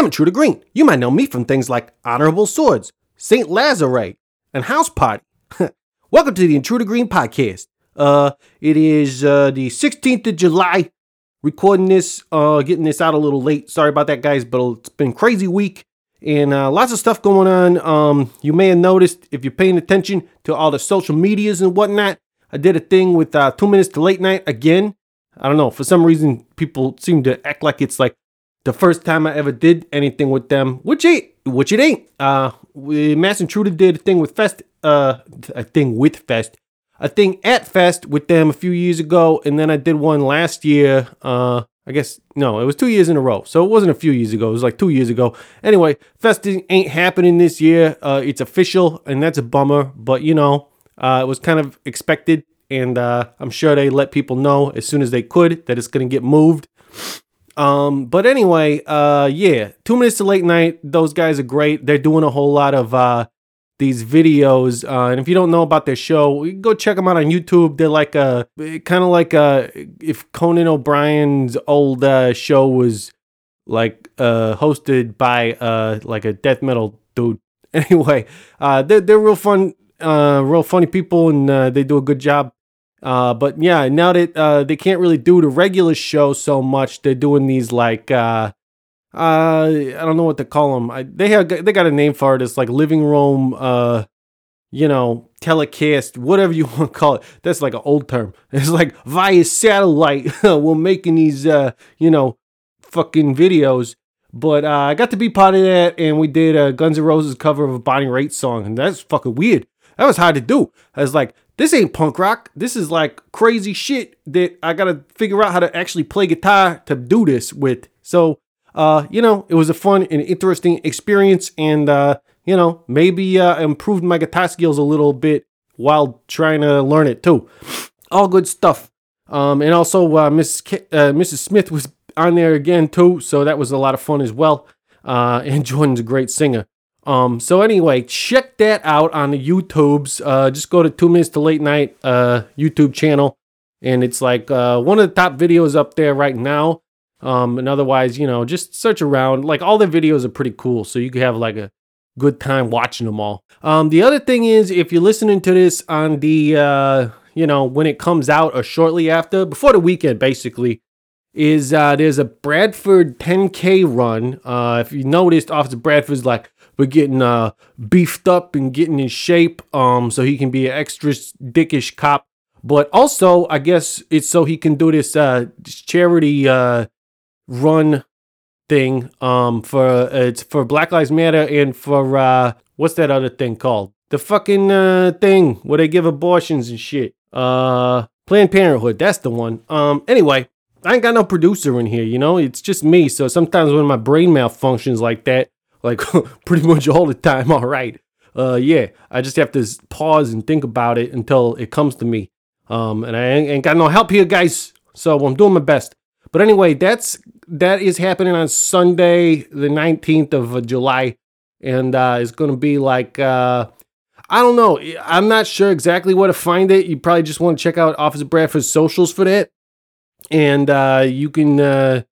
I'm Intruder Green. You might know me from things like Honorable Swords, St. Lazare, and House Party. Welcome to the Intruder Green podcast. Uh, it is uh, the 16th of July. Recording this, uh, getting this out a little late. Sorry about that, guys, but it's been crazy week and uh, lots of stuff going on. Um, you may have noticed if you're paying attention to all the social medias and whatnot. I did a thing with uh, two minutes to late night again. I don't know. For some reason, people seem to act like it's like the first time I ever did anything with them, which ain't, which it ain't. Uh, we, Masked Intruder did a thing with Fest, uh, a thing with Fest, a thing at Fest with them a few years ago, and then I did one last year. Uh, I guess no, it was two years in a row, so it wasn't a few years ago. It was like two years ago. Anyway, Fest ain't happening this year. Uh, it's official, and that's a bummer. But you know, uh, it was kind of expected, and uh, I'm sure they let people know as soon as they could that it's gonna get moved. Um, but anyway, uh, yeah, two minutes to late night. Those guys are great. They're doing a whole lot of uh, these videos. Uh, and if you don't know about their show, go check them out on YouTube. They're like a kind of like a if Conan O'Brien's old uh, show was like uh, hosted by uh, like a death metal dude. Anyway, uh, they're they're real fun, uh, real funny people, and uh, they do a good job. Uh, but yeah, now that uh, they can't really do the regular show so much, they're doing these like uh, uh, I don't know what to call them. I, they have they got a name for it. It's like living room, uh, you know, telecast, whatever you want to call it. That's like an old term. It's like via satellite. We're making these, uh, you know, fucking videos. But I got to be part of that, and we did a Guns N' Roses cover of a Bonnie Raitt song, and that's fucking weird. That was hard to do. I was like, this ain't punk rock. This is like crazy shit that I gotta figure out how to actually play guitar to do this with. So uh, you know, it was a fun and interesting experience, and uh, you know, maybe uh, improved my guitar skills a little bit while trying to learn it too. All good stuff. Um, and also, uh, Mrs. K- uh, Mrs. Smith was on there again too, so that was a lot of fun as well. Uh, and Jordan's a great singer. Um, so anyway, check that out on the YouTubes. Uh, just go to Two Minutes to Late Night uh, YouTube channel, and it's like uh, one of the top videos up there right now. Um, and otherwise, you know, just search around. Like all the videos are pretty cool, so you can have like a good time watching them all. Um, the other thing is, if you're listening to this on the, uh, you know, when it comes out or shortly after, before the weekend, basically, is uh, there's a Bradford 10K run. Uh, if you noticed, Officer Bradford's like, we're getting uh, beefed up and getting in shape um, so he can be an extra dickish cop. But also, I guess it's so he can do this, uh, charity uh, run thing um for uh, it's for Black Lives Matter and for uh what's that other thing called? The fucking uh thing where they give abortions and shit. Uh Planned Parenthood, that's the one. Um anyway, I ain't got no producer in here, you know? It's just me. So sometimes when my brain malfunctions like that, like pretty much all the time, all right. Uh yeah, I just have to pause and think about it until it comes to me. Um and I ain't, ain't got no help here, guys. So I'm doing my best. But anyway, that's that is happening on Sunday, the 19th of uh, July, and uh, it's going to be like uh, I don't know. I'm not sure exactly where to find it. You probably just want to check out Officer Bradford's socials for that, and uh, you can uh,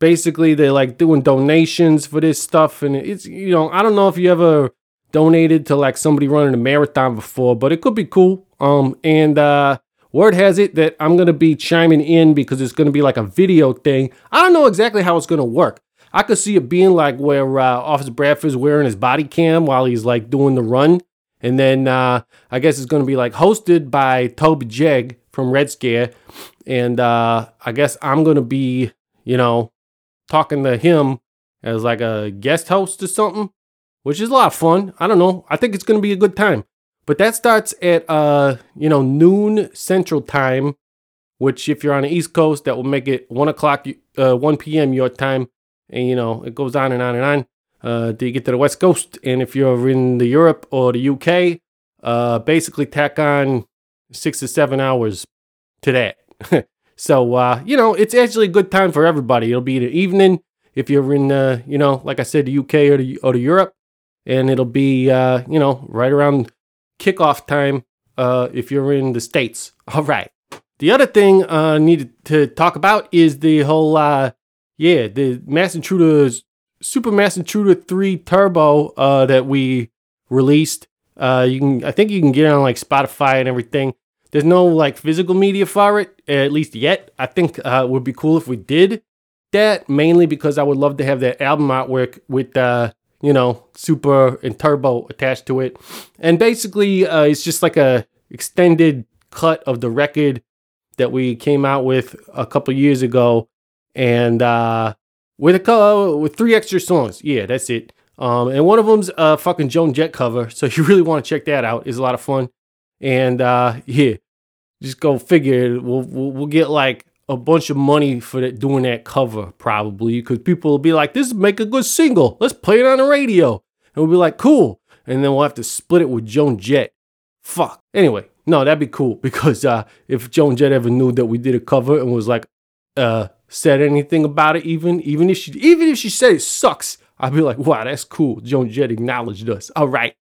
basically they're like doing donations for this stuff, and it's you know I don't know if you ever donated to like somebody running a marathon before, but it could be cool. Um, and uh, Word has it that I'm to be chiming in because it's to be like a video thing. I don't know exactly how it's to work. I could see it being like where uh, Officer Bradford's wearing his body cam while he's like doing the run. And then uh, I guess it's to be like hosted by Toby Jeg from Red Scare. And uh, I guess I'm to be, you know, talking to him as like a guest host or something, which is a lot of fun. I don't know. I think it's going to be a good time. But that starts at uh, you know, noon central time, which if you're on the East Coast, that will make it one o'clock, uh, one p.m. your time, and you know it goes on and on and on. Uh, till you get to the West Coast, and if you're in the Europe or the UK, uh, basically tack on six to seven hours to that. so uh, you know, it's actually a good time for everybody. It'll be the evening if you're in, uh, you know, like I said, the UK or the or the Europe, and it'll be, uh, you know, right around kickoff time uh, if you're in the States. All right. The other thing I uh, needed to talk about is the whole, uh, yeah, the Masked Intruder's Supermass Intruder 3 Turbo that we released. You can, I think you can get it on like Spotify and everything. There's no like physical media for it, at least yet. I think uh, would be cool if we did that, mainly because I would love to have that album artwork with, uh, you know, Super and Turbo attached to it. And basically, uh, it's just like a extended cut of the record that we came out with a couple years ago, and uh, with a co- with three extra songs. Yeah, that's it. Um, and one of them's a fucking Joan Jett cover, so you really want to check that out. It's a lot of fun. And uh, yeah, just go figure. We'll, we'll, we'll get like a bunch of money for that, doing that cover probably because people will be like, "This make a good single. Let's play it on the radio." And we'll be like, "Cool." And then we'll have to split it with Joan Jett. Fuck. Anyway, no, that'd be cool because uh, if Joan Jett ever knew that we did a cover and was like, uh, said anything about it, even even if she even if she said it sucks, I'd be like, wow, that's cool. Joan Jett acknowledged us. All right.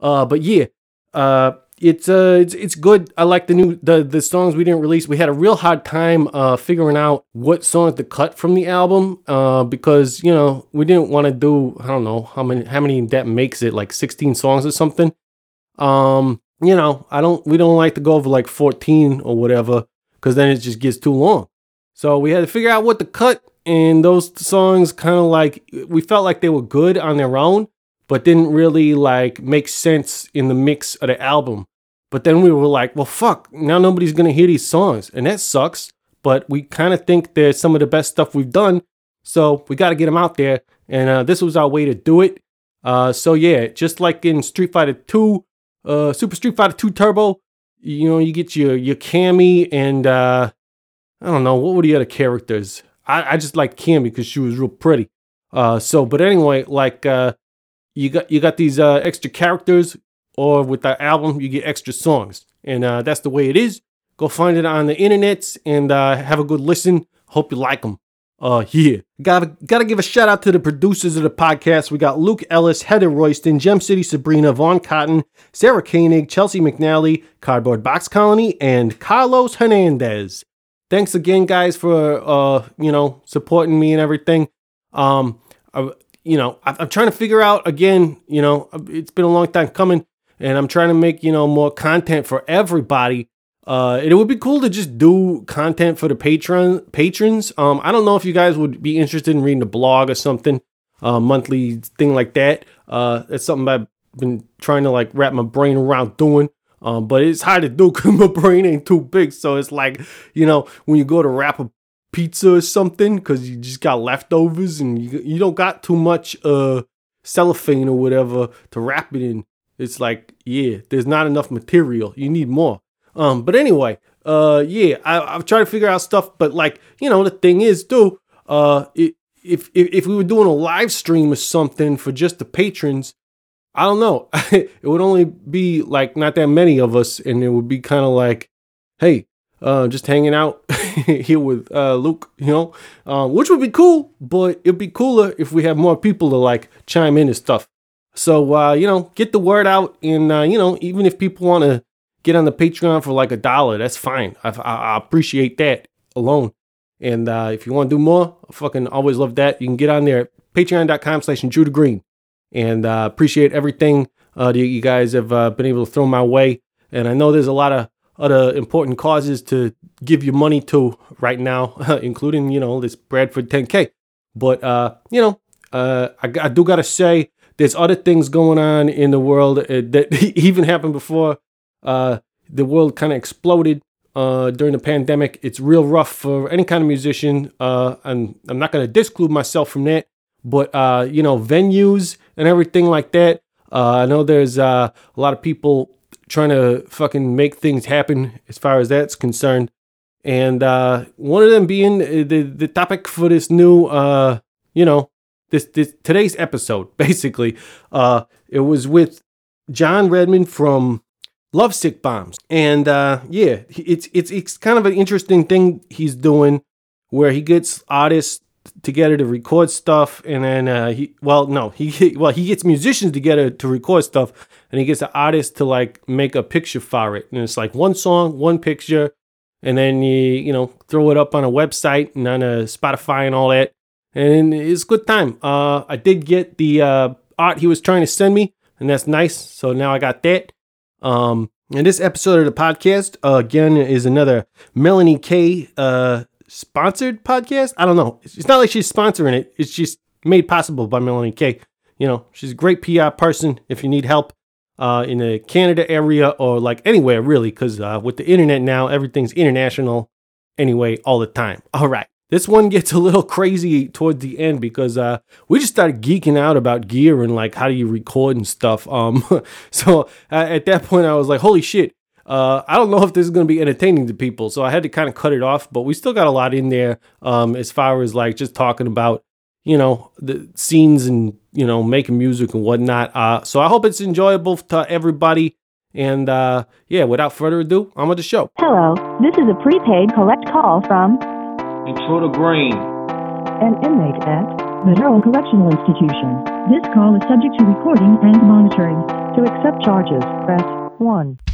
Uh, but yeah, uh, it's uh, it's it's good. I like the new the the songs we didn't release. We had a real hard time uh figuring out what songs to cut from the album uh because you know we didn't want to do I don't know how many how many that makes it like 16 songs or something. Um, you know I don't we don't like to go over like 14 or whatever because then it just gets too long. So we had to figure out what to cut, and those songs kind of like we felt like they were good on their own, but didn't really like make sense in the mix of the album. But then we were like, well, fuck, now nobody's gonna hear these songs, and that sucks. But we kind of think they're some of the best stuff we've done, so we got to get them out there. And uh, this was our way to do it. Uh, so yeah, just like in Street Fighter 2, uh, Super Street Fighter 2 Turbo, you know, you get your your Cammy and uh, I don't know what were the other characters. I, I just like Cammy because she was real pretty. Uh, so but anyway, like uh, you got you got these uh, extra characters, or with the album you get extra songs, and uh, that's the way it is. Go find it on the internet and uh, have a good listen. Hope you like them. Uh, yeah. Gotta, gotta give a shout out to the producers of the podcast. We got Luke Ellis, Heather Royston, Gem City Sabrina, Vaughn Cotton, Sarah Koenig, Chelsea McNally, Cardboard Box Colony, and Carlos Hernandez. Thanks again, guys, for, uh, you know, supporting me and everything. Um, I, you know, I, I'm trying to figure out again, you know, it's been a long time coming and I'm trying to make, you know, more content for everybody. Uh, it would be cool to just do content for the patron patrons. Um, I don't know if you guys would be interested in reading a blog or something, uh, monthly thing like that. Uh, that's something I've been trying to like wrap my brain around doing. Um, but it's hard to do because my brain ain't too big. So it's like, you know, when you go to wrap a pizza or something because you just got leftovers and you, you don't got too much uh cellophane or whatever to wrap it in. It's like, yeah, there's not enough material. You need more. Um, but anyway, uh, yeah, I, I've tried to figure out stuff, but like, you know, the thing is, too, uh, if, if if we were doing a live stream or something for just the patrons, I don't know, it would only be like not that many of us, and it would be kind of like, hey, uh, just hanging out here with uh, Luke, you know, uh, which would be cool, but it'd be cooler if we have more people to like chime in and stuff. So, uh, you know, get the word out, and uh, you know, even if people want to get on the Patreon for like a dollar, that's fine. I, I, I appreciate that alone. And uh, if you want to do more, I fucking always love that. You can get on there at patreon.com slash Intruder Green. And uh, appreciate everything uh, that you guys have uh, been able to throw my way. And I know there's a lot of other important causes to give your money to right now, including, you know, this Bradford 10K. But, uh, you know, uh, I, I do got to say, there's other things going on in the world uh, that even happened before uh, the world kind of exploded uh, during the pandemic. It's real rough for any kind of musician. Uh, and I'm not going to disclude myself from that, but uh, you know, venues and everything like that. Uh, I know there's uh, a lot of people trying to fucking make things happen as far as that's concerned. And one of them being the the topic for this new, you know, this this today's episode. Basically, uh, it was with John Redmond from Lovesick Bombs, and uh, yeah, it's it's it's kind of an interesting thing he's doing, where he gets artists together to record stuff, and then uh, he well no he well he gets musicians together to record stuff, and he gets an artist to like make a picture for it, and it's like one song, one picture, and then you you know throw it up on a website and on a Spotify and all that, and it's good time. Uh, I did get the uh, art he was trying to send me, and that's nice. So now I got that. Um, and this episode of the podcast, uh, again, is another Melanie K uh, sponsored podcast. I don't know. It's not like she's sponsoring it. It's just made possible by Melanie K. You know, she's a great PR person. If you need help uh, in the Canada area or like anywhere really, because uh, with the internet now, everything's international anyway all the time. All right. This one gets a little crazy toward the end because uh, we just started geeking out about gear and like how do you record and stuff. Um, so at that point, I was like, "Holy shit!" Uh, I don't know if this is going to be entertaining to people, so I had to kind of cut it off. But we still got a lot in there um, as far as like just talking about you know the scenes and you know making music and whatnot. Uh, so I hope it's enjoyable to everybody. And uh, yeah, without further ado, I'm on the show. Hello, this is a prepaid collect call from Intruder Green. an inmate at the Durham Correctional Institution. This call is subject to recording and monitoring. To accept charges, press 1.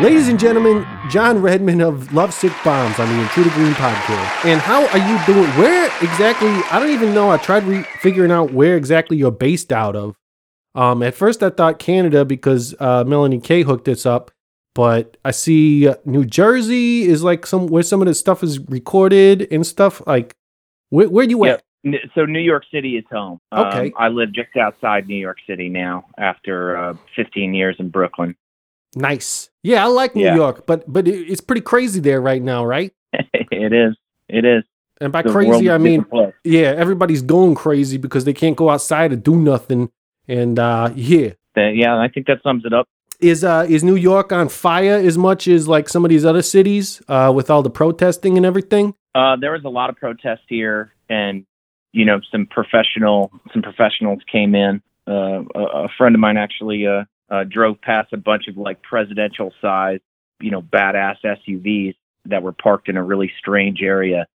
Ladies and gentlemen, John Redman of Lovesick Bombs on the Intruder Green podcast. And how are you doing? Where exactly? I don't even know. I tried re- figuring out where exactly you're based out of. Um, at first, I thought Canada because uh, Melanie K hooked us up, but I see uh, New Jersey is like some where some of the stuff is recorded and stuff. Like, where where you at? N- So New York City is home. Um, Okay. I live just outside New York City now after uh, 15 years in Brooklyn. Nice. Yeah, I like New Yeah. York, but but it's pretty crazy there right now, right? it is. It is. And by The crazy, I mean yeah, everybody's going crazy because they can't go outside and do nothing. And uh yeah. Yeah, I think that sums it up. Is uh is New York on fire as much as like some of these other cities uh with all the protesting and everything? Uh, there was a lot of protest here, and you know, some professional some professionals came in. Uh, a, a friend of mine actually uh, uh, drove past a bunch of like presidential size, you know, badass SUVs that were parked in a really strange area,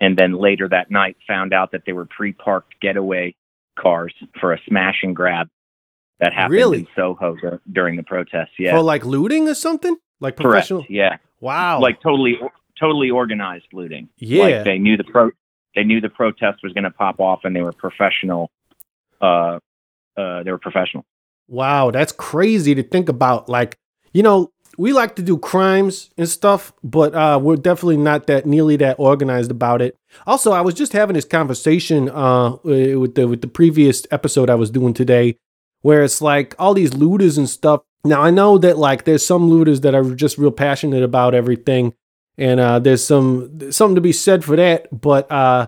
and then later that night found out that they were pre-parked getaway cars for a smash and grab that happened Really? in Soho dur- during the protests. Yeah, For like looting or something? Like correct. professional? Yeah, Wow. like totally totally organized looting. Yeah. Like they knew the pro they knew the protest was going to pop off and they were professional uh uh they were professional. Wow, that's crazy to think about. Like, you know, we like to do crimes and stuff, but uh, we're definitely not that nearly that organized about it. Also, I was just having this conversation uh, with the with the previous episode I was doing today, where it's like all these looters and stuff. Now I know that like there's some looters that are just real passionate about everything, and uh, there's some something to be said for that. But uh,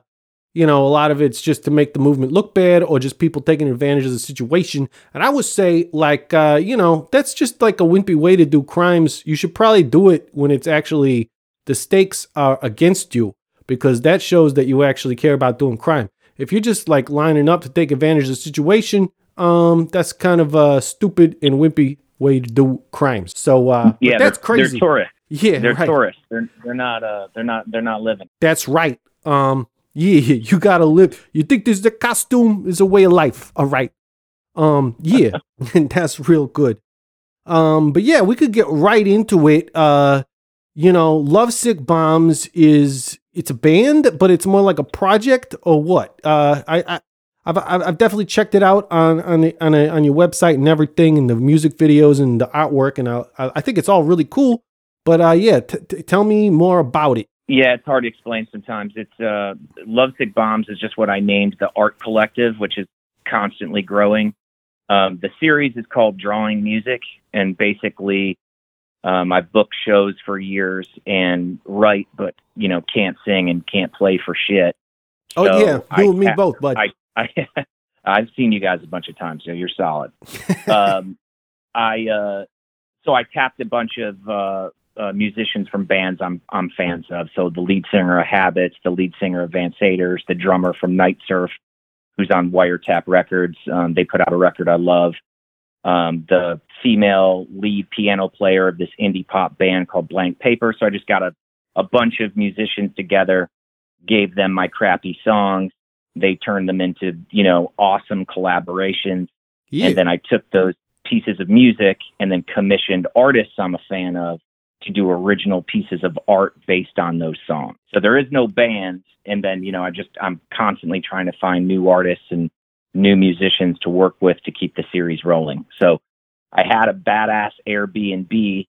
you know, a lot of it's just to make the movement look bad or just people taking advantage of the situation. And I would say, like, uh, you know, that's just like a wimpy way to do crimes. You should probably do it when it's actually the stakes are against you because that shows that you actually care about doing crime. If you're just like lining up to take advantage of the situation, um, that's kind of a stupid and wimpy way to do crimes. So, uh, Yeah, that's crazy. They're tourists. yeah, They're right. tourists. They're they're not uh they're not they're not living. That's right. Um, yeah, you gotta live. You think this is a costume? Is a way of life. All right. Um, yeah, and that's real good. Um, but yeah, we could get right into it. Uh, you know, Lovesick Bombs is it's a band, but it's more like a project or what? Uh, I, I I've, I've definitely checked it out on on the, on, a, on your website and everything, and the music videos and the artwork, and I I I think it's all really cool. But uh, yeah, t- t- tell me more about it. Yeah, it's hard to explain sometimes. It's uh Lovesick Bombs is just what I named the art collective, which is constantly growing. Um, the series is called Drawing Music, and basically, um, I've booked shows for years and write, but you know, can't sing and can't play for shit. Oh So yeah, you I and me ha- both, bud. I, I I've seen you guys a bunch of times, so you're solid. um, I uh, so I tapped a bunch of uh, uh, musicians from bands I'm I'm fans of. So the lead singer of Habits, the lead singer of Vansaders, the drummer from Night Surf, who's on Wiretap Records. Um, they put out a record I love. Um, the female lead piano player of this indie pop band called Blank Paper. So I just got a a bunch of musicians together, gave them my crappy songs. They turned them into you know awesome collaborations. Yeah. And then I took those pieces of music and then commissioned artists I'm a fan of to do original pieces of art based on those songs. So there is no band. And then, you know, I just, I'm constantly trying to find new artists and new musicians to work with to keep the series rolling. So I had a badass Airbnb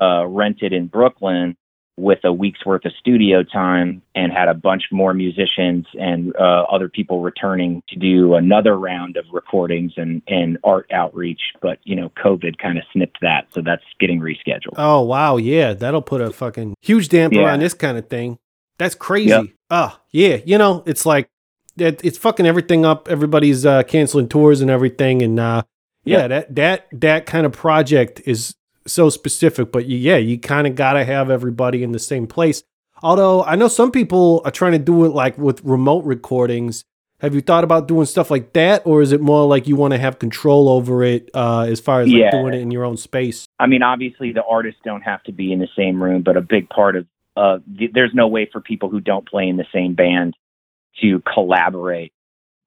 uh, rented in Brooklyn with a week's worth of studio time and had a bunch more musicians and uh, other people returning to do another round of recordings and, and art outreach. But, you know, COVID kind of snipped that. So that's getting rescheduled. Oh wow, yeah, that'll put a fucking huge damper Yeah. on this kind of thing. That's crazy. Yep. Oh yeah, you know, it's like it, it's fucking everything up. Everybody's uh, canceling tours and everything, and uh, yeah, Yeah. that that that kind of project is so specific. But yeah, you kind of gotta have everybody in the same place. Although I know some people are trying to do it like with remote recordings. Have you thought about doing stuff like that, or is it more like you want to have control over it uh, as far as like Yeah. doing it in your own space? I mean, obviously the artists don't have to be in the same room, but a big part of uh, th- there's no way for people who don't play in the same band to collaborate.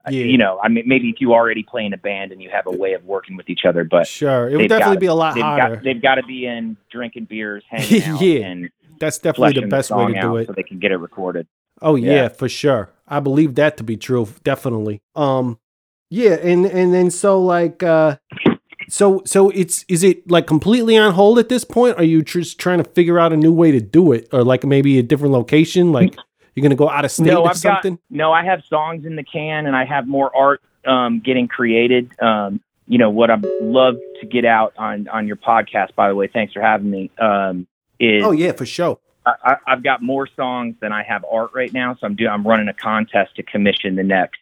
Yeah. You know, I mean, maybe if you already play in a band and you have a way of working with each other, but Sure, it would definitely gotta- be a lot they've harder. got they've got to be in drinking beers, hanging out, Yeah. and That's definitely the best way to do it. so they can get it recorded. Oh yeah. Yeah. for sure. I believe that to be true. Definitely. Um, yeah, and and then so like, uh, so so it's is it like completely on hold at this point? Are you just trying to figure out a new way to do it, or like maybe a different location? Like you're gonna go out of state no, or I've something? got no. I have songs in the can, and I have more art um, getting created. Um, you know what I'd love to get out on on your podcast. By the way, thanks for having me. Um, is oh yeah, for sure. I, I- I've got more songs than I have art right now, so I'm doing. I'm running a contest to commission the next.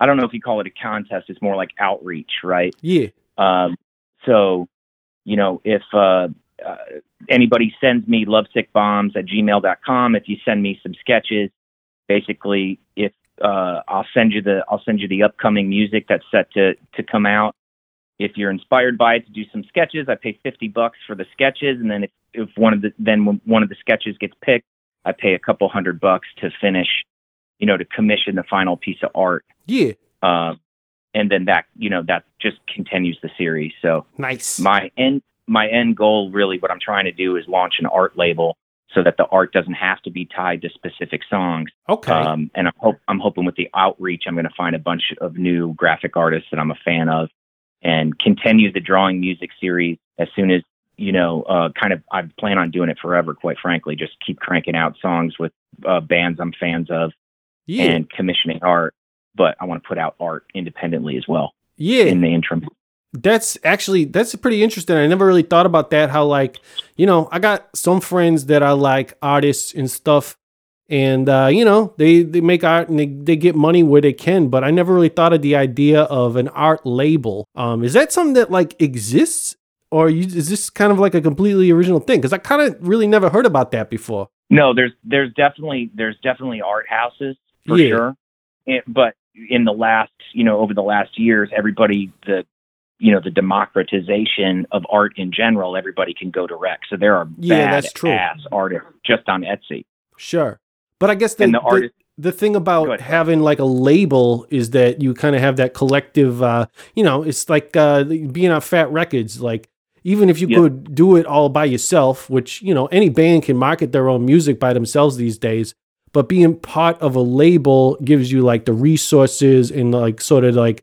I don't know if you call it a contest. It's more like outreach, right? Yeah. Um, so, you know, if uh, uh, anybody sends me lovesickbombs at gmail.com, if you send me some sketches, basically, if uh, I'll send you the I'll send you the upcoming music that's set to to come out. If you're inspired by it to do some sketches, I pay fifty bucks for the sketches, and then if, if one of the then when one of the sketches gets picked, I pay a couple hundred bucks to finish, you know, to commission the final piece of art. Yeah. Um, and then that you know that just continues the series. So Nice. my end my end goal really what I'm trying to do is launch an art label so that the art doesn't have to be tied to specific songs. okay. Um, and I'm hope I'm hoping with the outreach I'm going to find a bunch of new graphic artists that I'm a fan of and continue the drawing music series as soon as you know uh, kind of I plan on doing it forever quite frankly just keep cranking out songs with uh, bands I'm fans of yeah. and commissioning art but I want to put out art independently as well yeah. in the interim. That's actually that's pretty interesting. I never really thought about that. How like you know I got some friends that are like artists and stuff, and uh, you know they they make art and they, they get money where they can. But I never really thought of the idea of an art label. Um, is that something that like exists, or you, is this kind of like a completely original thing? Because I kind of really never heard about that before. No, there's there's definitely there's definitely art houses for Yeah. sure. And, but in the last, you know, over the last years, everybody the you know the democratization of art in general, everybody can go direct. So there are Yeah, bad that's true. ass artists just on Etsy. Sure. But I guess the, the the, artist- the thing about having like a label is that you kind of have that collective, uh, you know, it's like uh, being on Fat Wreck Chords. Like, even if you Yep. could do it all by yourself, which, you know, any band can market their own music by themselves these days, but being part of a label gives you like the resources and like sort of like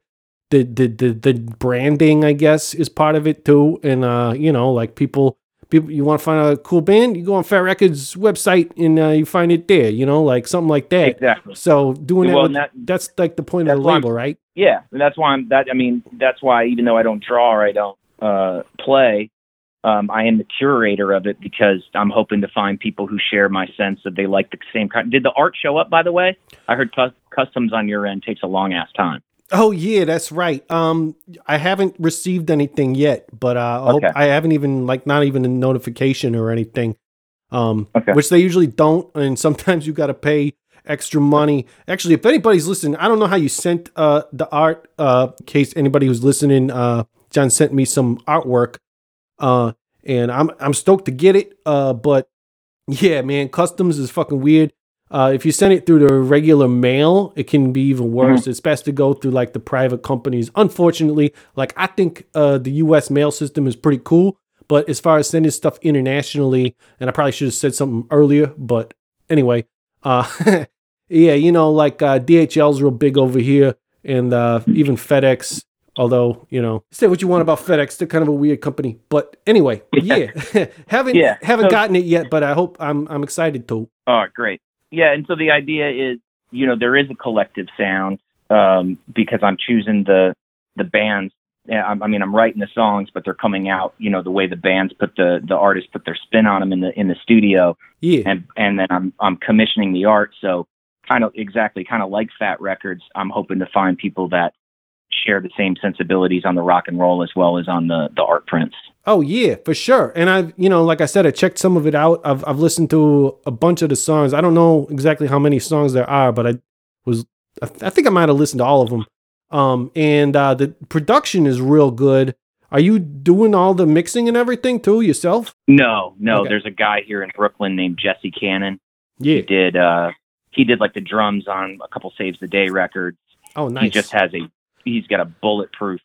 the, the, the, the branding, I guess, is part of it too. And, uh, you know, like people, people you want to find a cool band, you go on Fat Wreck Chords website and uh, you find it there, you know, like something like that. Exactly. So doing that, Well, with- that- that's like the point of the why I'm- label, right? Yeah, and that's why I'm that. I mean, that's why even though I don't draw or I don't uh, play, um, I am the curator of it because I'm hoping to find people who share my sense that they like the same kind. Did the art show up? By the way, I heard cus- customs on your end takes a long ass time. Oh yeah, that's right. Um, I haven't received anything yet, but uh, I, Okay. I haven't even like not even a notification or anything. Um, Okay. which they usually don't, and sometimes you got to pay extra money. Actually, if anybody's listening, I don't know how you sent uh the art. Uh, in case anybody who's listening, uh, John sent me some artwork. Uh, and I'm I'm stoked to get it. Uh, but yeah, man, customs is fucking weird. Uh, if you send it through the regular mail, it can be even worse. It's best to go through like the private companies. Unfortunately, like I think uh, the U.S. mail system is pretty cool, but as far as sending stuff internationally, and I probably should have said something earlier, but anyway, uh, yeah, you know, like uh, DHL's real big over here, and uh, even FedEx. Although you know, say what you want about FedEx, they're kind of a weird company. But anyway, yeah, haven't Yeah, haven't so- gotten it yet, but I hope I'm I'm excited to. Oh, great. Yeah, and so the idea is, you know, there is a collective sound um, because I'm choosing the the bands. I I mean, I'm writing the songs, but they're coming out, you know, the way the bands put the the artists put their spin on them in the in the studio, Yeah, and and then I'm I'm commissioning the art. So kind of exactly kind of like Fat Wreck Chords, I'm hoping to find people that share the same sensibilities on the rock and roll as well as on the the art prints. Oh yeah, for sure. And I've, you know, like I said, I checked some of it out. I've I've listened to a bunch of the songs. I don't know exactly how many songs there are, but I was I, th- I think I might have listened to all of them. Um, and uh, the production is real good. Are you doing all the mixing and everything too yourself? No, no, Okay. there's a guy here in Brooklyn named Jesse Cannon. Yeah. he did uh he did like the drums on a couple saves the day records Oh, nice. he just has a he's got a bulletproof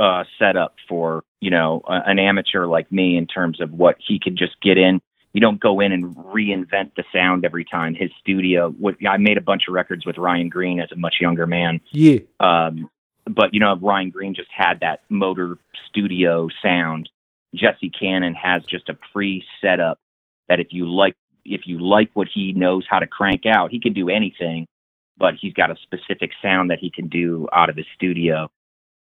uh setup for you know a, an amateur like me in terms of what he could just get in. You don't go in and reinvent the sound every time. His studio what i made a bunch of records with Ryan Greene as a much younger man. Yeah. um but you know Ryan Greene just had that motor studio sound. Jesse cannon has just a pre setup that if you like if you like what he knows how to crank out he can do anything but he's got a specific sound that he can do out of his studio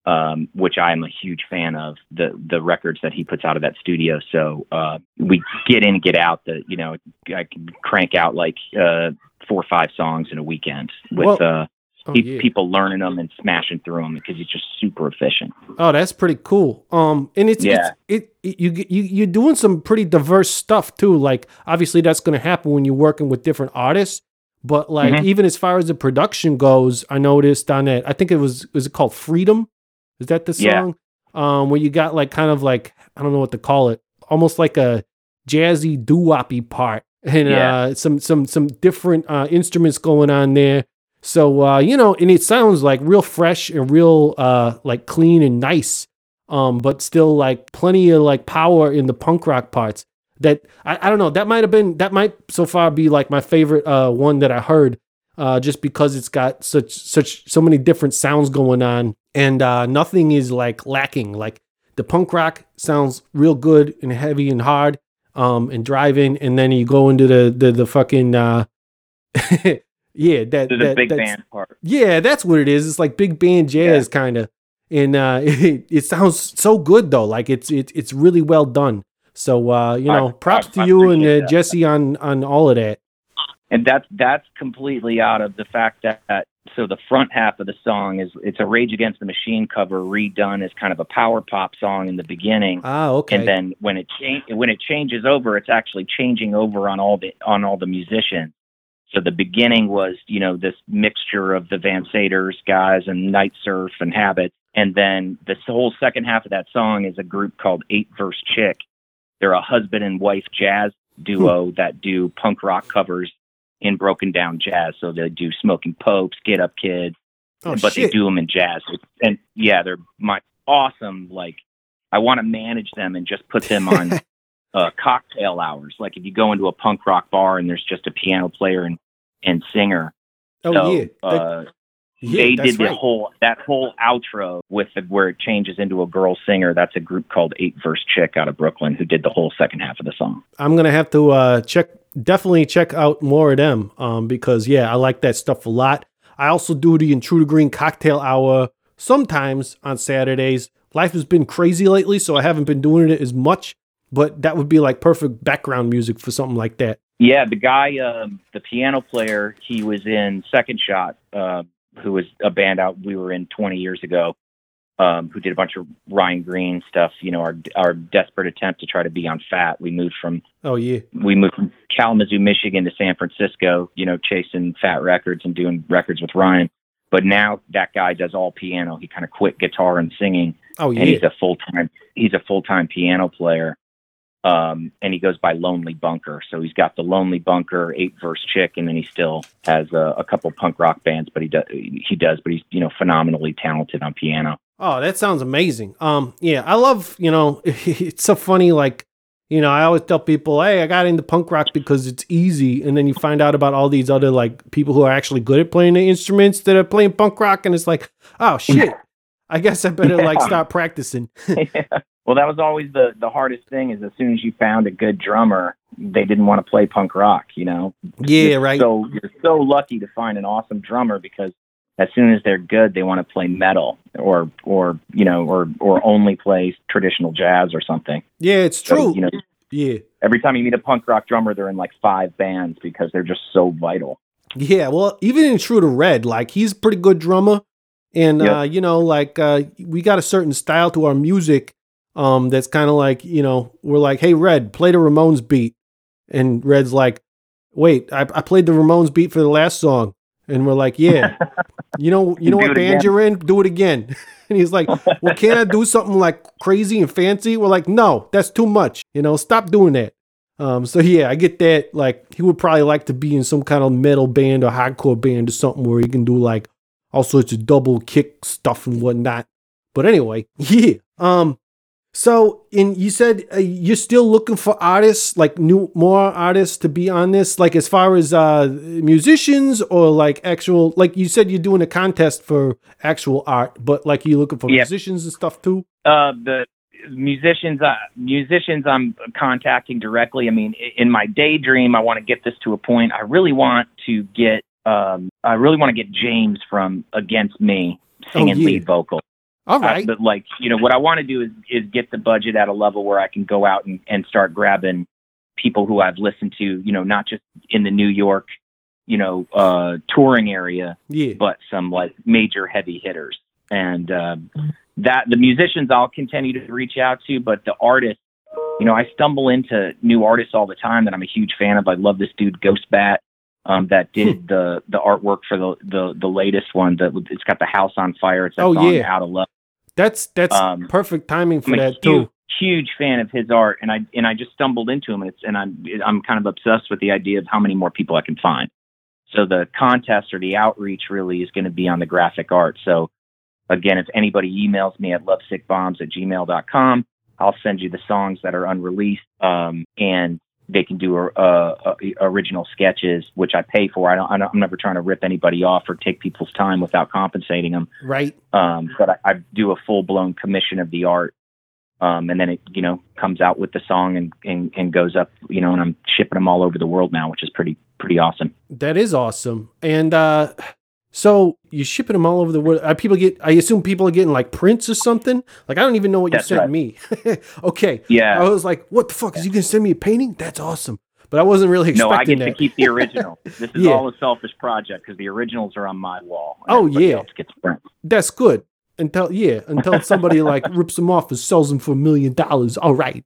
um, which I am a huge fan of the the records that he puts out of that studio. So uh, we get in, get out. The you know I can crank out like uh, four or five songs in a weekend with Well- uh, Oh, pe- yeah. people learning them and smashing through them because he's just super efficient. Oh, that's pretty cool. Um, and it's, Yeah. it's it, it you you you're doing some pretty diverse stuff too. Like obviously that's going to happen when you're working with different artists. But like Mhm. even as far as the production goes, I noticed on that. I think it was was it called Freedom? Is that the Yeah. song? Um, where you got like kind of like I don't know what to call it, almost like a jazzy doo woppy part, and Yeah. uh, some some some different uh, instruments going on there. So uh, you know, and it sounds like real fresh and real uh, like clean and nice, um, but still like plenty of like power in the punk rock parts. That I, I don't know. That might have been that might so far be like my favorite uh, one that I heard, uh, just because it's got such such so many different sounds going on, and uh, nothing is like lacking. Like the punk rock sounds real good and heavy and hard, um, and driving, and then you go into the the, the fucking uh, yeah that, the that big that's- band part. yeah, that's what it is. It's like big band jazz kind of, and uh, it, it sounds so good though. Like it's it's it's really well done. So uh, you I- know, props I- to I you and uh. Jesse on on all of that. and that's that's completely out of the fact that, that so the front half of the song is it's a Rage Against the Machine cover redone as kind of a power pop song in the beginning, Ah, okay. and then when it cha- when it changes over, it's actually changing over on all the on all the musicians. So the beginning was you know this mixture of the Vansaders guys and Night Surf and Habit, and then this whole second half of that song is a group called Eight Verse Chick. They're a husband and wife jazz duo that do punk rock covers in broken down jazz. So they do Smoking Popes, Get Up Kids, oh but shit. they do them in jazz. And yeah, they're my awesome. Like I want to manage them and just put them on uh, cocktail hours. Like if you go into a punk rock bar and there's just a piano player and and singer. oh so, yeah. Uh, yeah, they did the right. whole that whole outro with the, where it changes into a girl singer. That's a group called Eight Verse Chick out of Brooklyn who did the whole second half of the song. I'm gonna have to uh, check. Definitely check out more of them um, because yeah, I like that stuff a lot. I also do the Intruder Green Cocktail Hour sometimes on Saturdays. Life has been crazy lately, so I haven't been doing it as much. But that would be like perfect background music for something like that. Yeah, the guy, um, the piano player, he was in Second Shot, uh, who was a band out we were in 20 years ago, um, who did a bunch of Ryan Greene stuff. You know, our our desperate attempt to try to be on Fat. We moved from Oh yeah. we moved from Kalamazoo, Michigan to San Francisco, you know, chasing Fat Wreck Chords and doing records with Ryan. But now that guy does all piano. He kind of quit guitar and singing, Oh yeah, and he's a full time he's a full time piano player. Um, and he goes by Lonely Bunker. So he's got the Lonely Bunker, eight verse chick, and then he still has a, a couple punk rock bands. But he does he does, but he's you know phenomenally talented on piano. Oh, that sounds amazing. Um, yeah, I love, you know, it's so funny. Like, you know, I always tell people, hey, I got into punk rock because it's easy. And then you find out about all these other, like, people who are actually good at playing the instruments that are playing punk rock. And it's like, oh, shit. I guess I better, like, stop start practicing. well, that was always the the hardest thing. Is as soon as you found a good drummer, they didn't want to play punk rock. You know, yeah, You're right. So you're so lucky to find an awesome drummer because as soon as they're good, they want to play metal or or you know or or only play traditional jazz or something. yeah, it's So, true. you know, yeah. every time you meet a punk rock drummer, they're in like five bands because they're just so vital. Yeah, well, even in Intruder Red, like he's a pretty good drummer, and Yep. uh, you know, like uh, we got a certain style to our music, um, that's kind of like you know, we're like, hey, Red, play the Ramones beat, and Red's like, wait, I, I played the Ramones beat for the last song, and we're like, yeah, you know, you know what band again. you're in, do it again, and he's like, well, can't I do something like crazy and fancy? We're like, no, that's too much, you know, stop doing that. Um, so yeah, I get that. Like, he would probably like to be in some kind of metal band or hardcore band or something where he can do like all sorts of double kick stuff and whatnot. But anyway, yeah. Um, so in you said uh, you're still looking for artists, like new more artists to be on this, like as far as uh musicians or like actual, like you said you're doing a contest for actual art, but like you're looking for Yeah. musicians and stuff too. Uh, the musicians, uh, musicians, I'm contacting directly. I mean, in my daydream, I want to get this to a point. I really want to get, um, I really want to get James from Against Me singing Oh, yeah. lead vocal. All right. Uh, but like, you know, what I want to do is is get the budget at a level where I can go out and, and start grabbing people who I've listened to, you know, not just in the New York, you know, uh, touring area, yeah. but some like major heavy hitters. And uh, that the musicians I'll continue to reach out to, but the artists, you know, I stumble into new artists all the time that I'm a huge fan of. I love this dude Ghost Bat. Um, that did the the artwork for the the the latest one that it's got the house on fire. It's that Oh, song yeah. Out of Love. That's that's Um, perfect timing for I'm that huge, too. huge fan of his art, and I and I just stumbled into him, and it's and I'm I'm kind of obsessed with the idea of how many more people I can find. So the contest or the outreach really is going to be on the graphic art. So again, if anybody emails me at lovesickbombs at gmail.com, I'll send you the songs that are unreleased, um, and they can do uh, uh, original sketches, which I pay for. I don't, I I'm never trying to rip anybody off or take people's time without compensating them Right. um, but I, I do a full blown commission of the art, um, and then it you know comes out with the song and, and and goes up, you know, and I'm shipping them all over the world now, which is pretty pretty awesome. That is awesome. And uh so you're shipping them all over the world. Are people get I assume people are getting like prints or something? Like I don't even know what That's you sent right. me. okay. Yeah, I was like, what the fuck? Is you gonna send me a painting? That's awesome. But I wasn't really expecting that. no, I get to keep the original. This is Yeah. all a selfish project because the originals are on my wall. Oh, yeah. gets prints. That's good. Until yeah, until somebody like rips them off and sells them for a million dollars. All right.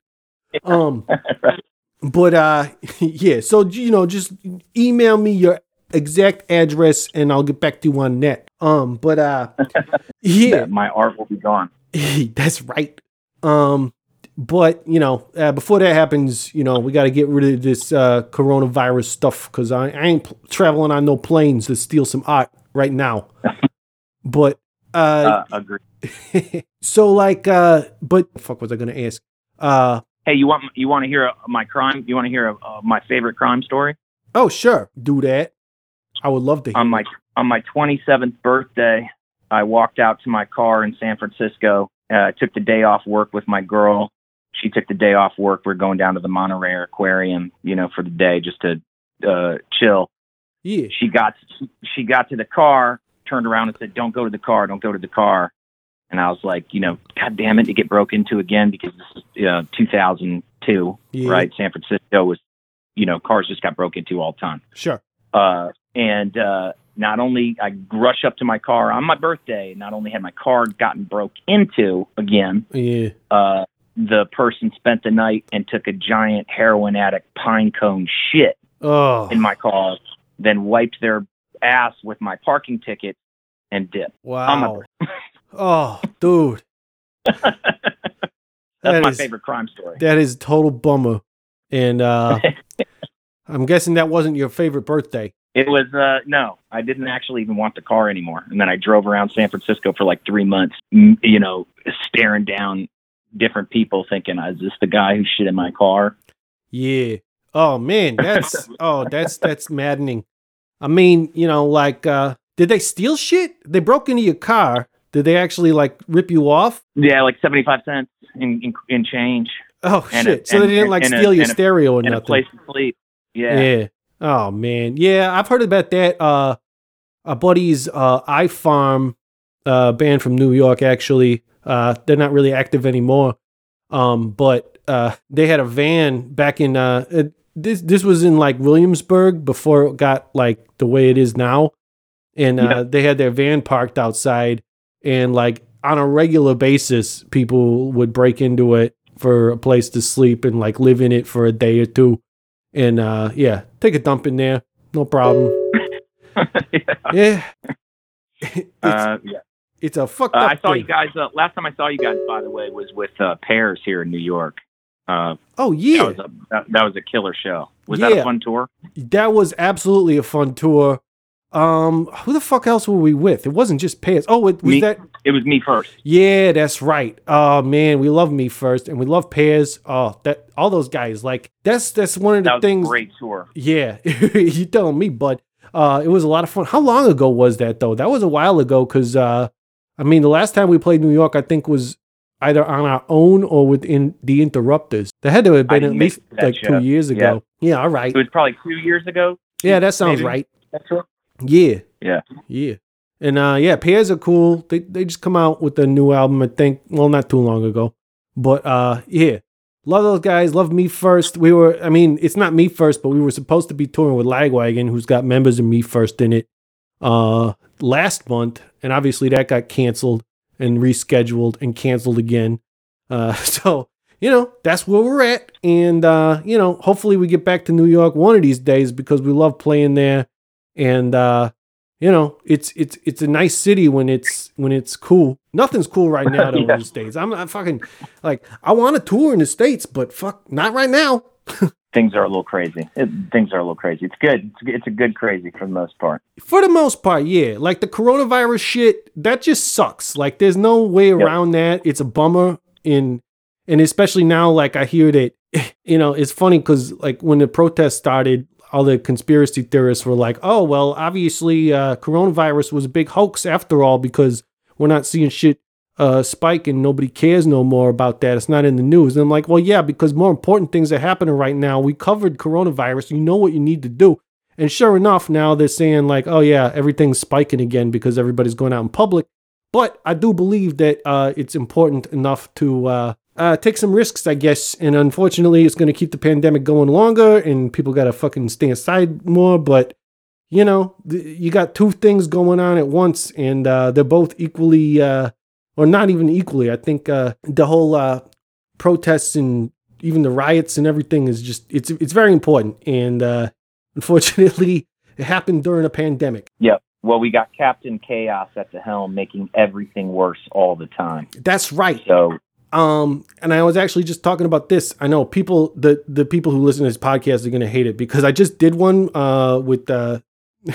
Um Right. but uh yeah, so you know, just email me your exact address and I'll get back to you on that. Um but uh yeah, my art will be gone. that's right. Um, but you know, uh, before that happens, you know, we got to get rid of this uh, coronavirus stuff because I, I ain't pl- traveling on no planes to steal some art right now. but uh, Uh, agree. so like, uh, but fuck, was I gonna ask? Uh, Hey, you want you want to hear uh my crime? You want to hear uh, my favorite crime story? oh sure, do that. I would love to. Hear on my on my 27th birthday, I walked out to my car in San Francisco. Uh, I took the day off work with my girl. She took the day off work. We're going down to the Monterey Aquarium, you know, for the day just to uh, chill. yeah, She got she got to the car, turned around and said, "Don't go to the car. Don't go to the car." And I was like, you know, God damn it, to get broke into again because this is uh, 2002, yeah, right? San Francisco was, you know, cars just got broke into all the time Sure. Uh, and uh, not only I rush up to my car on my birthday, not only had my car gotten broke into again, Yeah. uh, the person spent the night and took a giant heroin addict pine cone shit Oh. in my car, then wiped their ass with my parking ticket and dipped. Wow. oh, dude. That's That my is- favorite crime story. That is total bummer. And uh I'm guessing that wasn't your favorite birthday. It was uh no, I didn't actually even want the car anymore. And then I drove around San Francisco for like three months, you know, staring down different people, thinking, "Is this the guy who shit in my car?" Yeah. Oh man, that's oh that's that's maddening. I mean, you know, like uh did they steal shit? They broke into your car. Did they actually like rip you off? Yeah, like seventy five cents in, in in change Oh And a- shit. so they didn't like and a- steal your and a- stereo or and a nothing. place to sleep. Yeah, Yeah. Oh man. Yeah, I've heard about that. Uh our buddy's uh iFarm uh band from New York actually. Uh they're not really active anymore. Um but uh they had a van back in uh it, this this was in like Williamsburg before it got like the way it is now. And uh Yeah. they had their van parked outside and like on a regular basis people would break into it for a place to sleep and like live in it for a day or two and uh yeah take a dump in there no problem yeah it's, uh, yeah. it's a fucked Uh, up I saw thing. you guys. Uh, last time I saw you guys, by the way, was with uh, Pears here in New York. Uh, oh that yeah was a that, that was a killer show. Was that a fun tour? that was absolutely a fun tour um who the fuck else were we with it wasn't just Pears. oh it was Me. that It was me first. yeah that's right oh man we love me first and we love Pears. oh that all those guys like that's that's one of the things great tour. Yeah, you telling me, bud. Uh, it was a lot of fun. How long ago was that though? That was a while ago. Cause uh, I mean, the last time we played New York, I think was either on our own or within the Interrupters. That had to have been at least like show. two years ago. Yeah, all right. It was probably two years ago. Yeah, that sounds maybe. right. That tour. Yeah, Yeah. yeah. And uh, yeah, Pears are cool. They they just come out with a new album. I think. Well, not too long ago, but uh, yeah. Love those guys. Love me first. We were, I mean, it's not me first, but we were supposed to be touring with Lagwagon, who's got members of me first in it, uh, last month, and obviously that got canceled and rescheduled and canceled again. Uh, so you know that's where we're at, and uh, you know, hopefully we get back to New York one of these days because we love playing there, and uh, you know, it's it's it's a nice city when it's when it's cool. Nothing's cool right now though Yeah. in the states. I'm not fucking like I want to tour in the states, but fuck, not right now. Things are a little crazy. It, things are a little crazy. It's good. It's, it's a good crazy for the most part. For the most part, yeah. Like the coronavirus shit, that just sucks. Like there's no way around that. It's a bummer. In and especially now, like I hear that, you know, it's funny because like when the protest started, all the conspiracy theorists were like, "Oh well, obviously, uh, coronavirus was a big hoax after all because we're not seeing shit uh, spike and nobody cares no more about that. It's not in the news." And I'm like, "Well, yeah, because more important things are happening right now. We covered coronavirus. You know what you need to do." And sure enough, now they're saying like, "Oh yeah, everything's spiking again because everybody's going out in public." But I do believe that uh, it's important enough to uh, take some risks, I guess. And unfortunately, it's going to keep the pandemic going longer, and people got to fucking stay inside more. But you know, th- you got two things going on at once, and uh, they're both equally, uh, or not even equally. I think uh, the whole uh, protests and even the riots and everything is just it's it's very important. And uh, unfortunately, it happened during a pandemic. Yep. Well, we got Captain Chaos at the helm, making everything worse all the time. That's right. So Um, and I was actually just talking about this. I know people, the the people who listen to this podcast are gonna hate it because I just did one uh with uh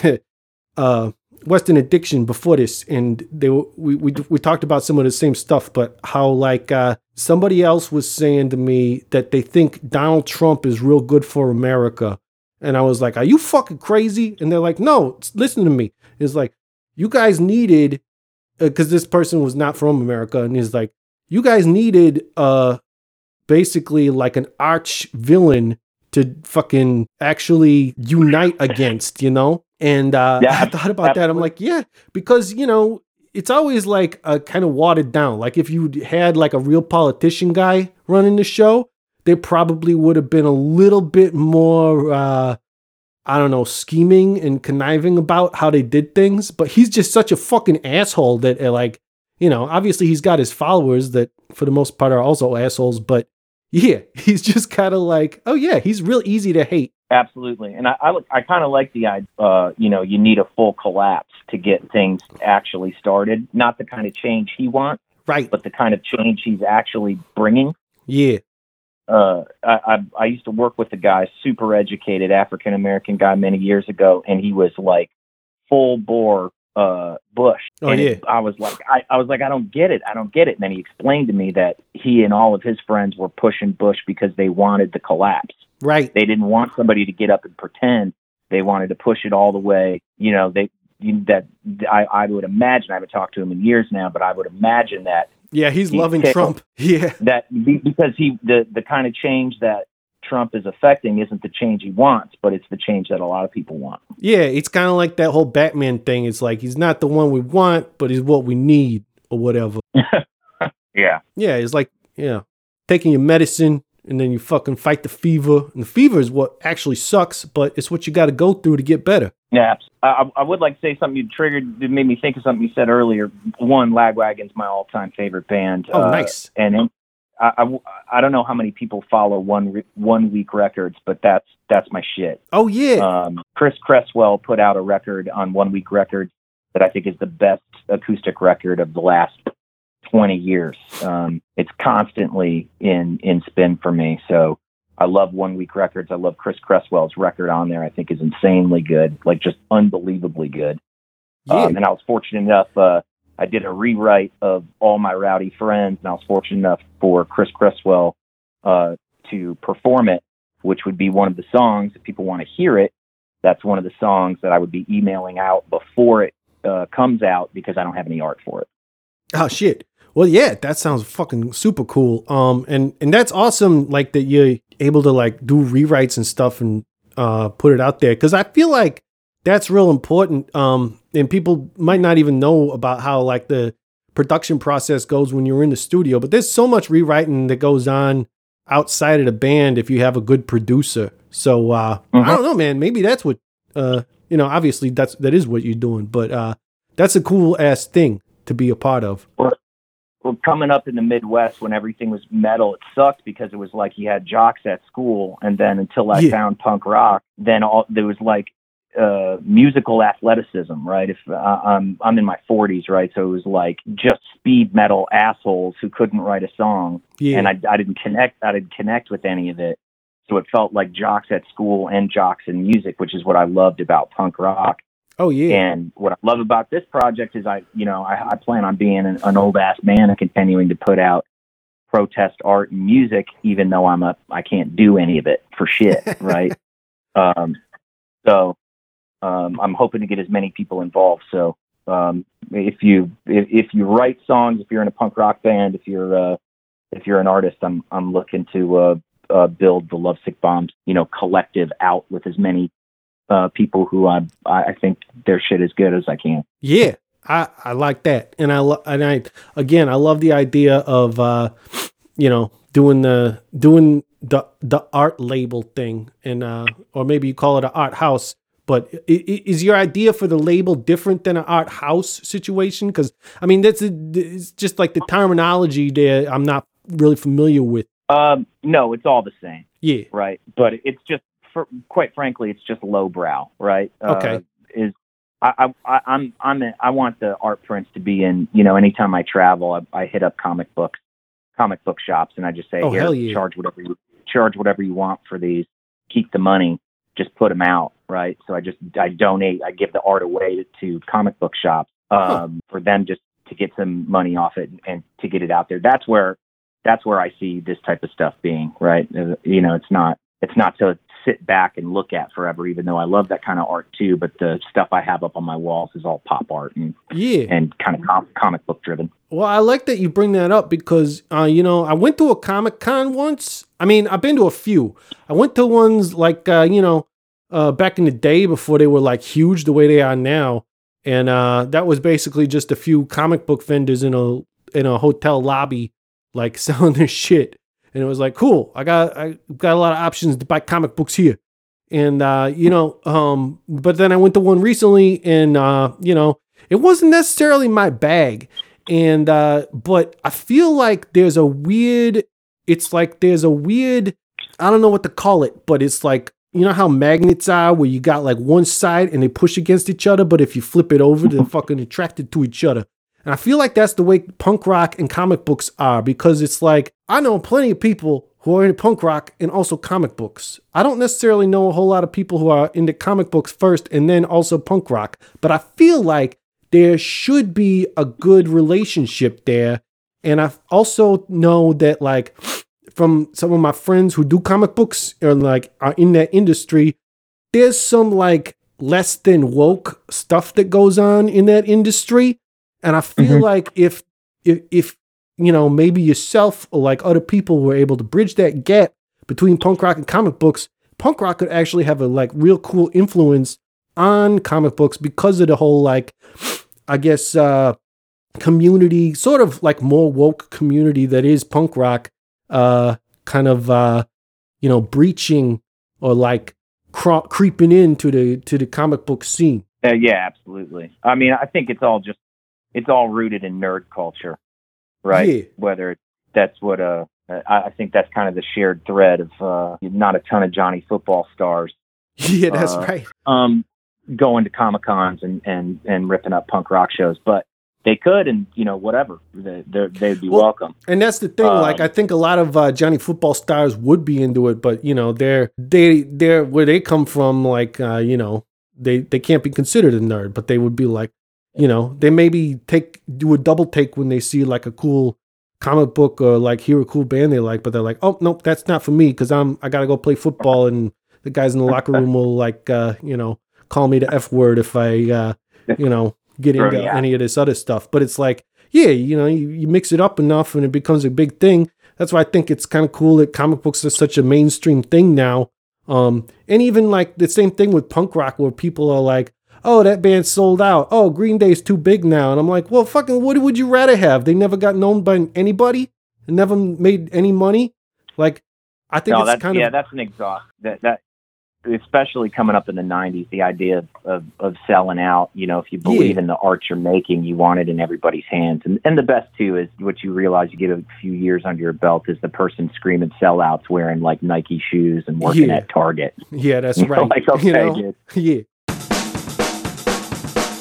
uh Western Addiction before this, and they we we we talked about some of the same stuff, but how like uh somebody else was saying to me that they think Donald Trump is real good for America, and I was like, "Are you fucking crazy?" And they're like, "No, listen to me." It's like you guys needed because this person was not from America, and he's like you guys needed uh basically like an arch villain to fucking actually unite against, you know? And uh Yeah, I thought about that. I'm like, yeah, because you know, it's always like uh, kind of watered down. Like if you had like a real politician guy running the show, they probably would have been a little bit more uh I don't know, scheming and conniving about how they did things, but he's just such a fucking asshole that uh, like, you know, obviously he's got his followers that for the most part are also assholes, but yeah, he's just kind of like, oh yeah, he's real easy to hate. Absolutely, and I I, I kind of like the idea. Uh, you know, you need a full collapse to get things actually started. Not the kind of change he wants, Right. but the kind of change he's actually bringing. Yeah. Uh, I, I I used to work with a guy, super educated African American guy, many years ago, and he was like full bore uh Bush. Oh, and yeah. it- I was like, I, I was like, I don't get it, I don't get it. And then he explained to me that he and all of his friends were pushing Bush because they wanted the collapse. Right. They didn't want somebody to get up and pretend. They wanted to push it all the way. You know, they you, that I, I would imagine. I haven't talked to him in years now, but I would imagine that Yeah, he's He's loving. Trump. Yeah. that because he the the kind of change that Trump is affecting isn't the change he wants, but it's the change that a lot of people want. Yeah, it's kind of like that whole Batman thing. It's like he's not the one we want, but he's what we need or whatever. Yeah. Yeah, it's like, yeah, taking your medicine and then you fucking fight the fever. And the fever is what actually sucks, but it's what you got to go through to get better. Yeah, I, I I would like to say something you triggered that made me think of something you said earlier. One, Lagwagon's my all-time favorite band. Oh, Uh, nice. And it- I, I, I don't know how many people follow one re- one week records, but that's that's my shit. Oh, yeah. Um, Chris Cresswell put out a record on One Week Records that I think is the best acoustic record of the last 20 years. Um, it's constantly in in spin for me. So I love One Week Records. I love Chris Cresswell's record on there. I think is insanely good, like just unbelievably good. yeah. Um, and I was fortunate enough. Uh, I did a rewrite of All My Rowdy Friends, and I was fortunate enough for Chris Cresswell uh, to perform it, which would be one of the songs. If people want to hear it, that's one of the songs that I would be emailing out before it uh, comes out because I don't have any art for it. Oh shit. Well, yeah, that sounds fucking super cool. Um, and and that's awesome. Like that you're able to like do rewrites and stuff and uh put it out there because I feel like that's real important. Um, and people might not even know about how like the production process goes when you're in the studio. But there's so much rewriting that goes on outside of the band if you have a good producer. So uh, I Mhm. don't know, man. Maybe that's what uh, you know. Obviously, that's that is what you're doing. But uh, that's a cool ass thing to be a part of. well, coming up in the Midwest when everything was metal, it sucked because it was like you had jocks at school, and then until I Yeah. found punk rock, then all there was like uh, musical athleticism, right? If uh, I'm I'm in my 40s, right, so it was like just speed metal assholes who couldn't write a song, Yeah. and I I didn't connect I didn't connect with any of it, so it felt like jocks at school and jocks in music, which is what I loved about punk rock. oh yeah. And what I love about this project is I, you know, I, I plan on being an, an old ass man and continuing to put out protest art and music, even though I'm a, I can't do any of it for shit, right? um, so um, I'm hoping to get as many people involved. So um, if you if, if you write songs, if you're in a punk rock band, if you're uh, if you're an artist, I'm I'm looking to uh, uh, build the Lovesick Bombs, you know, collective out with as many uh, people who I I think their shit as good as I can. Yeah, I, I like that, and I lo- and I again I love the idea of uh, you know doing the doing the the art label thing, and uh, or maybe you call it an art house. But is your idea for the label different than an art house situation? Because I mean that's a, it's just like the terminology there. I'm not really familiar with. Um, no, it's all the same, Yeah, right? But it's just, for, quite frankly, it's just lowbrow, right? Okay. Uh, is I, I, I'm I'm I want the art prints to be in. You know, anytime I travel, I, I hit up comic books, comic book shops, and I just say, Oh, here, hell yeah. charge whatever you charge whatever you want for these. Keep the money. Just put them out, right? So I just I donate. I give the art away to comic book shops um, for them just to get some money off it and to get it out there. That's where that's where I see this type of stuff being, right? Uh, You know, it's not it's not to sit back and look at forever, even though I love that kind of art too. But the stuff I have up on my walls is all pop art and yeah. and kind of com- comic book driven. Well, I like that you bring that up because, uh, you know, I went to a Comic Con once. I mean, I've been to a few. I went to ones like, uh, you know, uh, back in the day before they were like huge the way they are now, and uh, that was basically just a few comic book vendors in a in a hotel lobby, like selling their shit. And it was like, cool. I got I got a lot of options to buy comic books here, And uh, you know, um, but then I went to one recently, and uh, you know, it wasn't necessarily my bag. And uh, but I feel like there's a weird. It's like there's a weird. I don't know what to call it, but it's like you know how magnets are, where you got like one side and they push against each other, but if you flip it over, they're fucking attracted to each other. And I feel like that's the way punk rock and comic books are because it's like I know plenty of people who are into punk rock and also comic books. I don't necessarily know a whole lot of people who are into comic books first and then also punk rock, but I feel like there should be a good relationship there. And I also know that like from some of my friends who do comic books or like are in that industry, there's some like less than woke stuff that goes on in that industry. And I feel Mhm. like if if if you know maybe yourself or like other people were able to bridge that gap between punk rock and comic books, punk rock could actually have a like real cool influence on comic books because of the whole like I guess uh community, sort of like more woke community that is punk rock, uh kind of uh you know breaching or like cro- creeping into the to the comic book scene. Uh, yeah, absolutely. I mean, I think it's all just it's all rooted in nerd culture, right? Yeah. Whether that's what uh I, think that's kind of the shared thread of uh not a ton of Johnny football stars Yeah, that's Uh, right. um going to comic cons and and and ripping up punk rock shows, but they could and you know whatever they they'd be Well, welcome. And that's the thing. like, Um, I think a lot of uh, Johnny football stars would be into it, but you know, they're they they're where they come from. Like, uh, you know, they they can't be considered a nerd, but they would be like, you know, they maybe take do a double take when they see like a cool comic book or like hear a cool band they like, but they're like, oh nope, that's not for me because I'm I gotta go play football, and the guys in the locker room will like, uh, you know, call me the f word if I, uh, you know, get into out. any of this other stuff. But it's like yeah, you know, you, you mix it up enough and it becomes a big thing. That's why I think it's kind of cool that comic books are such a mainstream thing now. Um, and even like the same thing with punk rock, where people are like, "Oh, that band sold out. Oh, Green Day's too big now." And I'm like, "Well, fucking, what would you rather have? They never got known by anybody, and never made any money. Like, I think No, it's that's kind yeah, of Yeah, that's an exhaust that that especially coming up in the '90s, the idea of, of of selling out. You know, if you believe Yeah. in the art you're making, you want it in everybody's hands. And and the best too is what you realize you get a few years under your belt is the person screaming sellouts wearing like Nike shoes and working Yeah. at Target. yeah, that's You're right. like, okay, you know? Yeah.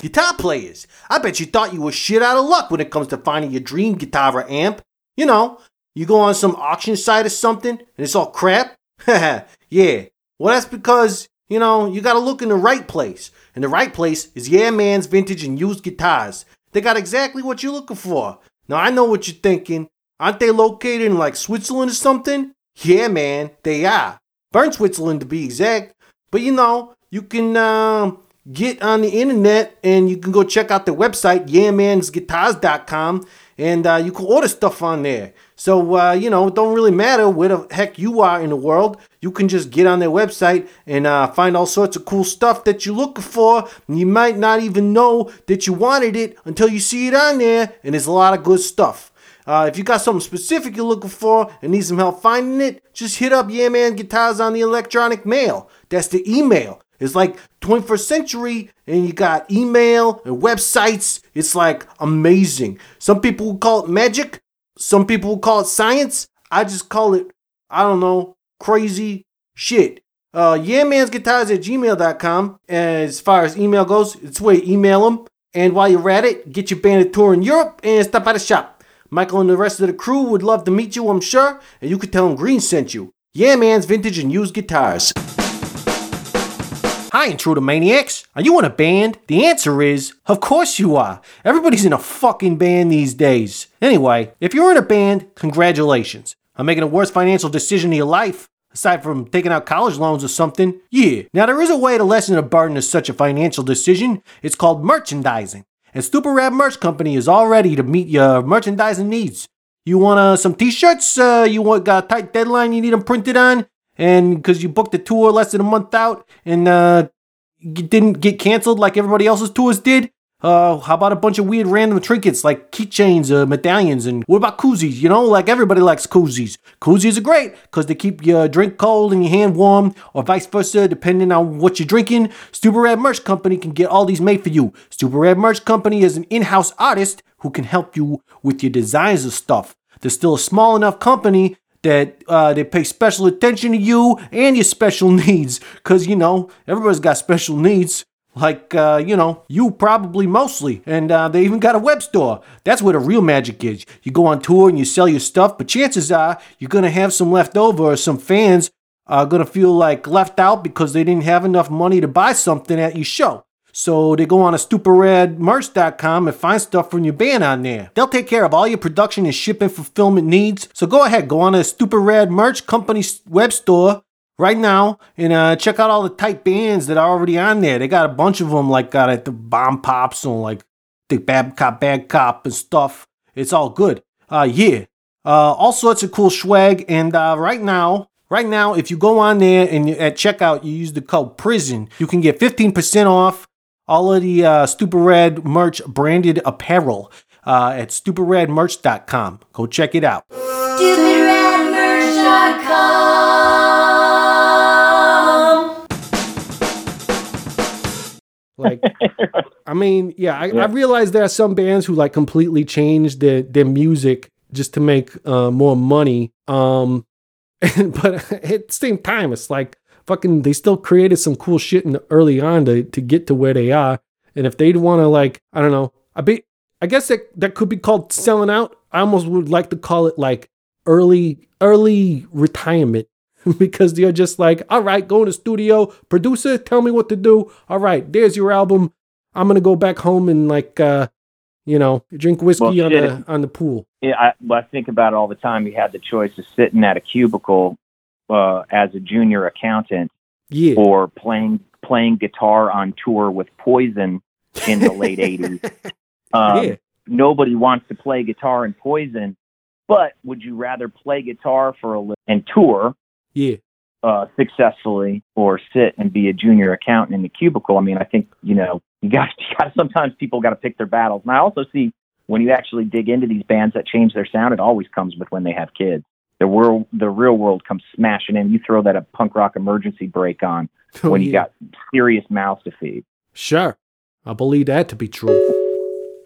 Guitar players, I bet you thought you were shit out of luck when it comes to finding your dream guitar or amp. You know, you go on some auction site or something and it's all crap. yeah. Well, that's because, you know, you gotta look in the right place. And the right place is Yeah Man's Vintage and Used Guitars. They got exactly what you're looking for. Now, I know what you're thinking. Aren't they located in like Switzerland or something? Yeah, man, they are. Bern, Switzerland to be exact. But you know, you can um, get on the internet and you can go check out the website, yeahmansguitars.com, and uh, you can order stuff on there. So, uh, you know, it don't really matter where the heck you are in the world. You can just get on their website and uh, find all sorts of cool stuff that you're looking for. And you might not even know that you wanted it until you see it on there, and there's a lot of good stuff. Uh, if you got something specific you're looking for and need some help finding it, just hit up Yeah Man Guitars on the electronic mail. That's the email. It's like 21st century, and you got email and websites. It's like amazing. Some people call it magic. Some people call it science. I just call it, I don't know, crazy shit. Uh, yeah, man's guitars at gmail.com. As far as email goes, it's where you email them. And while you're at it, get your band a tour in Europe and stop by the shop. Michael and the rest of the crew would love to meet you, I'm sure, and you could tell them Green sent you. Yeah, man's vintage and used guitars. Hi, Intruder Maniacs. Are you in a band? The answer is, of course you are. Everybody's in a fucking band these days. Anyway, if you're in a band, congratulations. I'm making the worst financial decision of your life. Aside from taking out college loans or something, yeah. Now, there is a way to lessen the burden of such a financial decision. It's called merchandising. And Stupid Red Merch Company is all ready to meet your merchandising needs. You want uh, some t-shirts? Uh, you want got a tight deadline you need them printed on? And because you booked a tour less than a month out and uh, didn't get canceled like everybody else's tours did? Uh, how about a bunch of weird random trinkets like keychains, uh, medallions, and what about koozies? You know, like everybody likes koozies. Koozies are great because they keep your drink cold and your hand warm, or vice versa, depending on what you're drinking. Stupid Red Merch Company can get all these made for you. Stupid Red Merch Company is an in-house artist who can help you with your designs of stuff. They're still a small enough company that uh, they pay special attention to you and your special needs, because you know everybody's got special needs. Like uh, you know you probably mostly and uh, they even got a web store. That's where the real magic is. You go on tour and you sell your stuff but chances are you're gonna have some left over or some fans are gonna feel like left out because they didn't have enough money to buy something at your show so they go on to stupidredmerch.com and find stuff from your band on there. They'll take care of all your production and shipping fulfillment needs. So go ahead, go on to Stupid Merch Company's web store right now and uh, check out all the tight bands that are already on there. They got a bunch of them, like got at the Bomb Pops and like the Bad Cop, Bad Cop and stuff. It's all good. Uh, yeah, uh, all sorts of cool swag. And uh, right now, right now, if you go on there and at checkout, you use the code PRISON, you can get 15% off all of the uh, Stupid Red merch branded apparel uh, at stupidredmerch.com. Go check it out. StupidRedMerch.com. Like, I mean, yeah, I, I realize there are some bands who like completely change their their music just to make uh, more money. Um, but at the same time, it's like fucking they still created some cool shit in the early on to to get to where they are. And if they'd want to like, I don't know, I be I guess that that could be called selling out. I almost would like to call it like early early retirement because they're just like, all right, go in the studio, producer, tell me what to do. All right, there's your album. I'm gonna go back home and like, uh, you know, drink whiskey Well, on the on the pool. Yeah, I, well, I think about it all the time. You had the choice of sitting at a cubicle uh, as a junior accountant Yeah, or playing playing guitar on tour with Poison in the late '80s. Um, yeah, Nobody wants to play guitar in Poison, but would you rather play guitar for a li- and tour yeah, uh, successfully or sit and be a junior accountant in the cubicle? I mean, I think you know you got you got sometimes people got to pick their battles. And I also see when you actually dig into these bands that change their sound, it always comes with when they have kids. The world, the real world comes smashing in. You throw that a punk rock emergency break on Oh, when you got serious mouths to feed. Sure, I believe that to be true.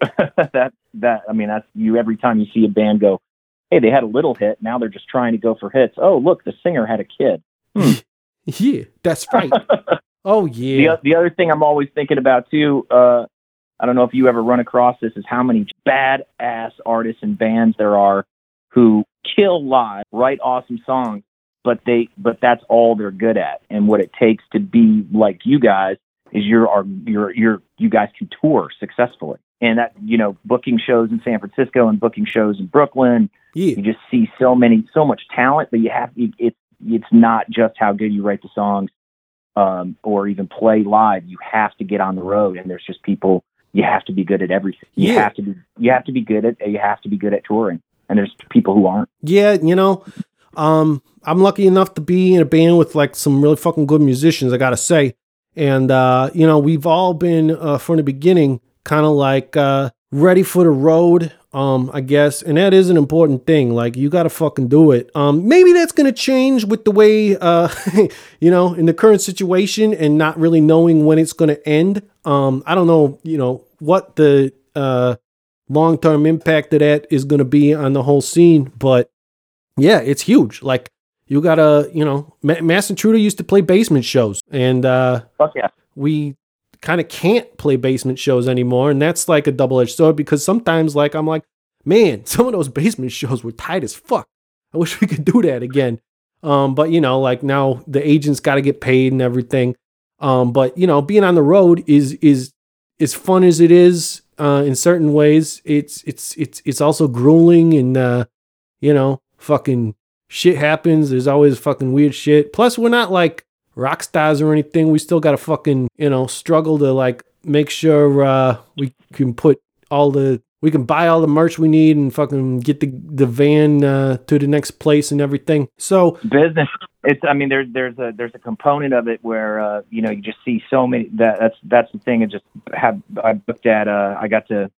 that that I mean that's you every time you see a band go, hey, they had a little hit, now they're just trying to go for hits. Oh, look, the singer had a kid. Yeah, that's right. Oh yeah, o- the other thing I'm always thinking about too, uh, I don't know if you ever run across this, is how many badass artists and bands there are who kill live, write awesome songs, but they but that's all they're good at. And what it takes to be like you guys is you're are you're you're you guys can tour successfully. And that you know, booking shows in San Francisco and booking shows in Brooklyn, yeah, you just see so many so much talent but you have you, it's it's not just how good you write the songs um, or even play live you have to get on the road and there's just people you have to be good at everything you Yeah. have to be you have to be good at you have to be good at touring and there's people who aren't yeah. You know, um, I'm lucky enough to be in a band with like some really fucking good musicians. I gotta say, and uh, you know, we've all been uh, from the beginning kind of like uh, ready for the road. Um, I guess, and that is an important thing. Like, you gotta fucking do it. Um, maybe that's gonna change with the way, uh, you know, in the current situation, and not really knowing when it's gonna end. Um, I don't know, you know, what the uh long term impact of that is going to be on the whole scene. But yeah, it's huge. Like you gotta, you know, Ma- Masked Intruder used to play basement shows, and uh, fuck yeah we kind of can't play basement shows anymore, and that's like a double edged sword because sometimes, like, I'm like, man, some of those basement shows were tight as fuck. I wish we could do that again. Um, but you know, like now the agents got to get paid and everything. Um, but you know, being on the road is is as fun as it is uh, in certain ways. It's it's it's it's also grueling and uh, you know, fucking shit happens. There's always fucking weird shit. Plus, we're not like rock stars or anything. We still got to fucking you know struggle to like make sure uh, we can put all the we can buy all the merch we need and fucking get the the van uh, to the next place and everything. So business it's i mean there's there's a there's a component of it where uh you know you just see so many that that's that's the thing and just have i booked at uh i got to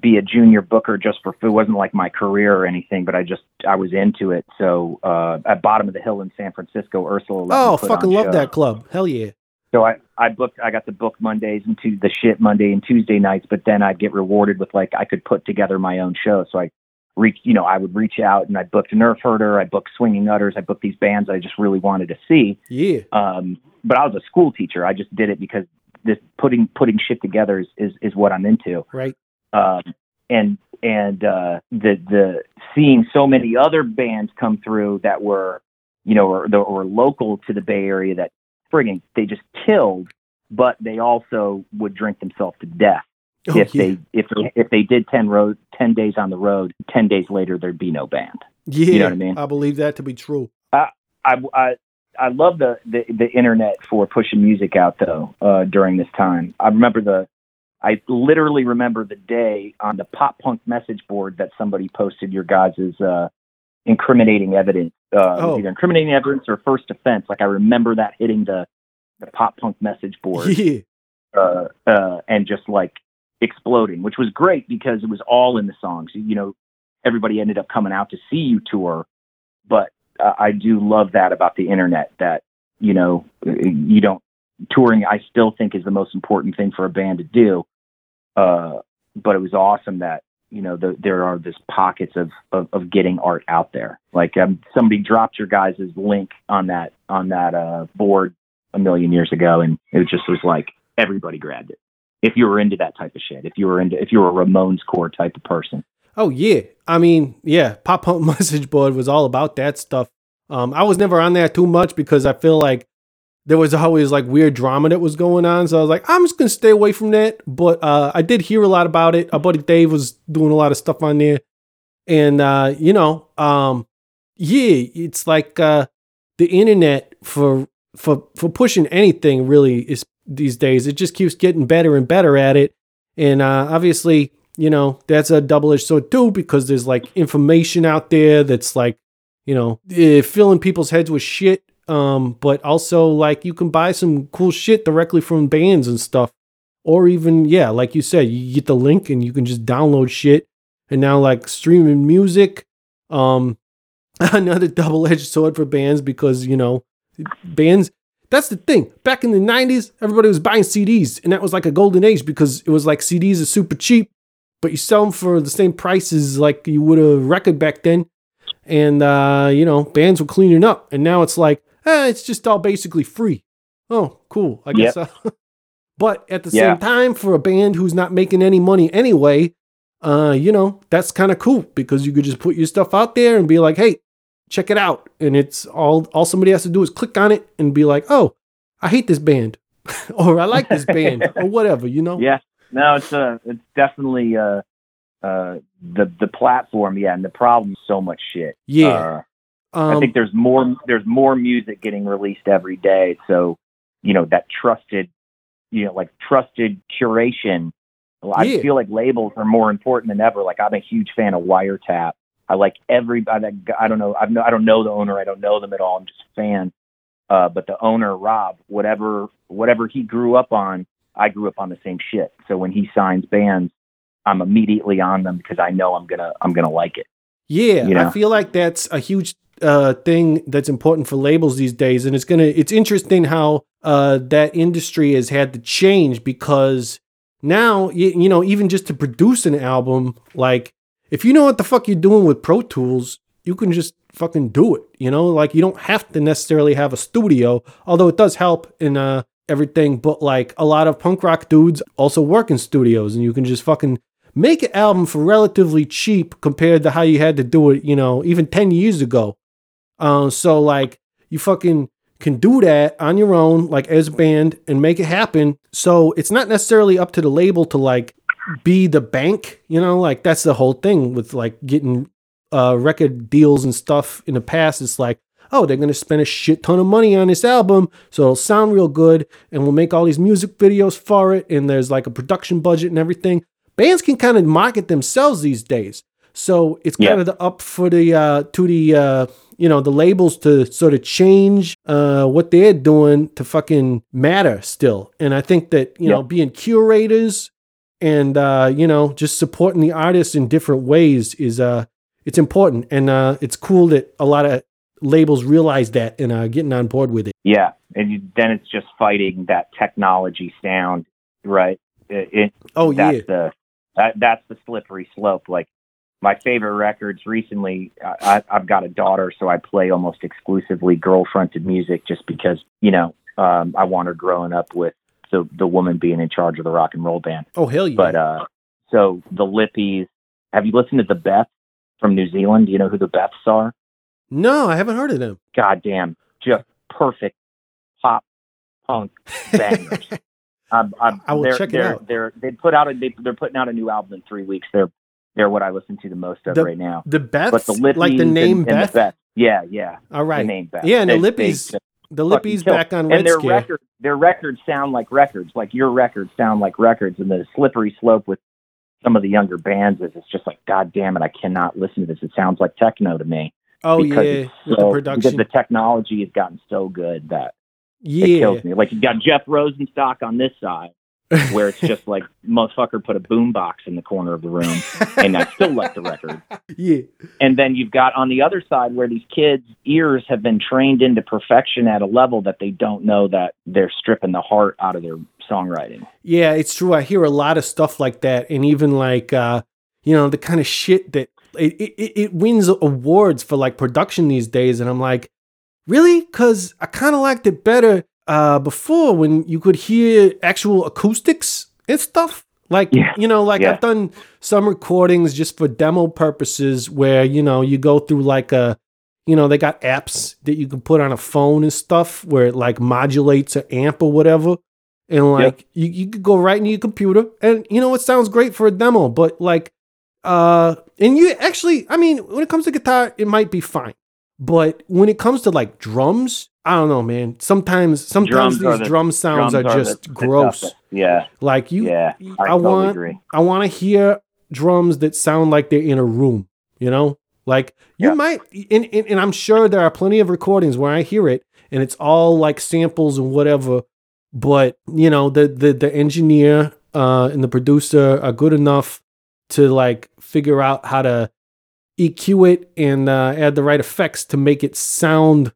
be a junior booker just for it wasn't like my career or anything but i just i was into it so uh at bottom of the hill in san francisco ursula oh, fucking love that club. Hell yeah. So I, I booked, I got to book Mondays and Tues the shit Monday and Tuesday nights, but then I'd get rewarded with like, I could put together my own show. So I reach, you know, I would reach out and I booked Nerf Herder, I booked Swinging Utters, I booked these bands I just really wanted to see. Yeah. Um, but I was a school teacher. I just did it because this putting, putting shit together is, is, is what I'm into. Right. Um, and, and, uh, the, the seeing so many other bands come through that were, you know, or, or local to the Bay Area that friggin' they just killed, but they also would drink themselves to death Oh, if yeah. they if they if they did ten road ten days on the road, ten days later there'd be no band. yeah. know what I mean? I believe that to be true. I I I love the, the the internet for pushing music out though uh, during this time. I remember the I literally remember the day on the pop punk message board that somebody posted your guys' uh, incriminating evidence, uh, Oh. either incriminating evidence or first offense. Like I remember that hitting the the pop punk message board Yeah. uh, uh, and just like exploding, which was great because it was all in the songs. You know, everybody ended up coming out to see you tour, but uh, I do love that about the internet that you know you don't touring. I still think is the most important thing for a band to do. Uh, but it was awesome that you know the, there are this pockets of, of of getting art out there. Like um, somebody dropped your guys' link on that on that uh, board a million years ago, and it just was like everybody grabbed it. If you were into that type of shit, if you were into if you were a Ramones core type of person, Oh yeah. I mean, yeah, Pop Punk Message Board was all about that stuff. Um, I was never on there too much because I feel like there was always like weird drama that was going on. So I was like, I'm just gonna stay away from that. But uh, I did hear a lot about it. Our buddy Dave was doing a lot of stuff on there, and uh, you know, um, yeah, it's like uh, the internet for for for pushing anything really is these days. It just keeps getting better and better at it, and uh, obviously, you know, that's a double edged sword too because there's like information out there that's like, you know, eh, filling people's heads with shit. Um, but also like you can buy some cool shit directly from bands and stuff, or even yeah, like you said, you get the link and you can just download shit. And now like streaming music, um, another double edged sword for bands because you know, bands. That's the thing. Back in the '90s, everybody was buying CDs, and that was like a golden age because it was like CDs are super cheap, but you sell them for the same prices like you would a record back then. And uh, you know, bands were cleaning up, and now it's like, eh, it's just all basically free. Oh, cool. I guess. Uh, but at the Yeah. same time, for a band who's not making any money anyway, uh, you know, that's kind of cool because you could just put your stuff out there and be like, hey, check it out. And it's all all somebody has to do is click on it and be like, oh, I hate this band. or I like this band or whatever, you know? yeah, no, it's uh, it's definitely uh, uh, the the platform, yeah, and the problem so much shit. Yeah. Uh, Um, I think there's more there's more music getting released every day. So, you know, that trusted, you know, like trusted curation. I Yeah. feel like labels are more important than ever. Like I'm a huge fan of Wiretap. I like every I, I don't know I've no, I don't know the owner. I don't know them at all. I'm just a fan. Uh, but the owner Rob, whatever whatever he grew up on, I grew up on the same shit. So when he signs bands, I'm immediately on them because I know I'm gonna I'm gonna like it. Yeah, you I feel like that's a huge uh, thing that's important for labels these days, and it's gonna. It's interesting how uh, that industry has had to change because now you, you know even just to produce an album, like if you know what the fuck you're doing with Pro Tools, you can just fucking do it. You know, like you don't have to necessarily have a studio, although it does help in uh, everything. But like a lot of punk rock dudes also work in studios, and you can just fucking make an album for relatively cheap compared to how you had to do it, you know, even 10 years ago. Uh, so like you fucking can do that on your own, like as a band and make it happen. So it's not necessarily up to the label to like be the bank, you know, like that's the whole thing with like getting uh, record deals and stuff in the past. It's like, oh, they're going to spend a shit ton of money on this album. So it'll sound real good and we'll make all these music videos for it. And there's like a production budget and everything. bands can kind of market themselves these days. So it's Yeah. kind of the up for the uh, to the uh, you know the labels to sort of change uh, what they're doing to fucking matter still. And I think that you know being curators and uh, you know just supporting the artists in different ways is uh it's important and uh, it's cool that a lot of labels realize that and are getting on board with it. Yeah, and then it's just fighting that technology sound, right? It, it, Oh that's yeah, the that, that's the slippery slope. Like my favorite records recently, I, I've got a daughter, so I play almost exclusively girl-fronted music, just because you know um, I want her growing up with the the woman being in charge of the rock and roll band. oh hell yeah. But uh, so the Lippies. Have you listened to the Beths from New Zealand? Do you know who the Beths are? no, I haven't heard of them. goddamn, just perfect pop punk bangers. I'm, I'm, I will they're, check it out. They're they put out a they, they're putting out a new album in three weeks. They're they're what I listen to the most of The- right now. The Beths, But the Lippies like the name and, and Beth. the Beth, yeah, yeah, All right. the name Beth. Yeah, and the They- they Lippies- the Lippies back on Red and their records their records sound like records, like your records sound like records, and the slippery slope with some of the younger bands is it's just like, God damn it, I cannot listen to this. It sounds like techno to me. oh yeah, because with so- the Because the technology has gotten so good that it kills me. Like you got Jeff Rosenstock on this side, where it's just like motherfucker put a boombox in the corner of the room, and I still like the record. yeah, And then you've got on the other side where these kids' ears have been trained into perfection at a level that they don't know that they're stripping the heart out of their songwriting. yeah. It's true. I hear a lot of stuff like that, and even like uh, you know the kind of shit that it, it it wins awards for like production these days, and I'm like, really? Because I kind of liked it better uh before when you could hear actual acoustics and stuff. Like Yeah. you know, like Yeah. I've done some recordings just for demo purposes where you know you go through like a you know they got apps that you can put on a phone and stuff where it like modulates an amp or whatever and like you, you could go right into your computer and you know it sounds great for a demo but like uh and you actually i mean when it comes to guitar it might be fine but when it comes to like drums i don't know man sometimes sometimes Drums these the- drum sounds Drums are the- just the gross toughest. Yeah, like you yeah. I, I, totally want agree. I want to hear drums that sound like they're in a room, you know? Like you Yeah. might and, and, and I'm sure there are plenty of recordings where I hear it and it's all like samples and whatever, but you know, the the the engineer uh and the producer are good enough to like figure out how to EQ it and uh, add the right effects to make it sound,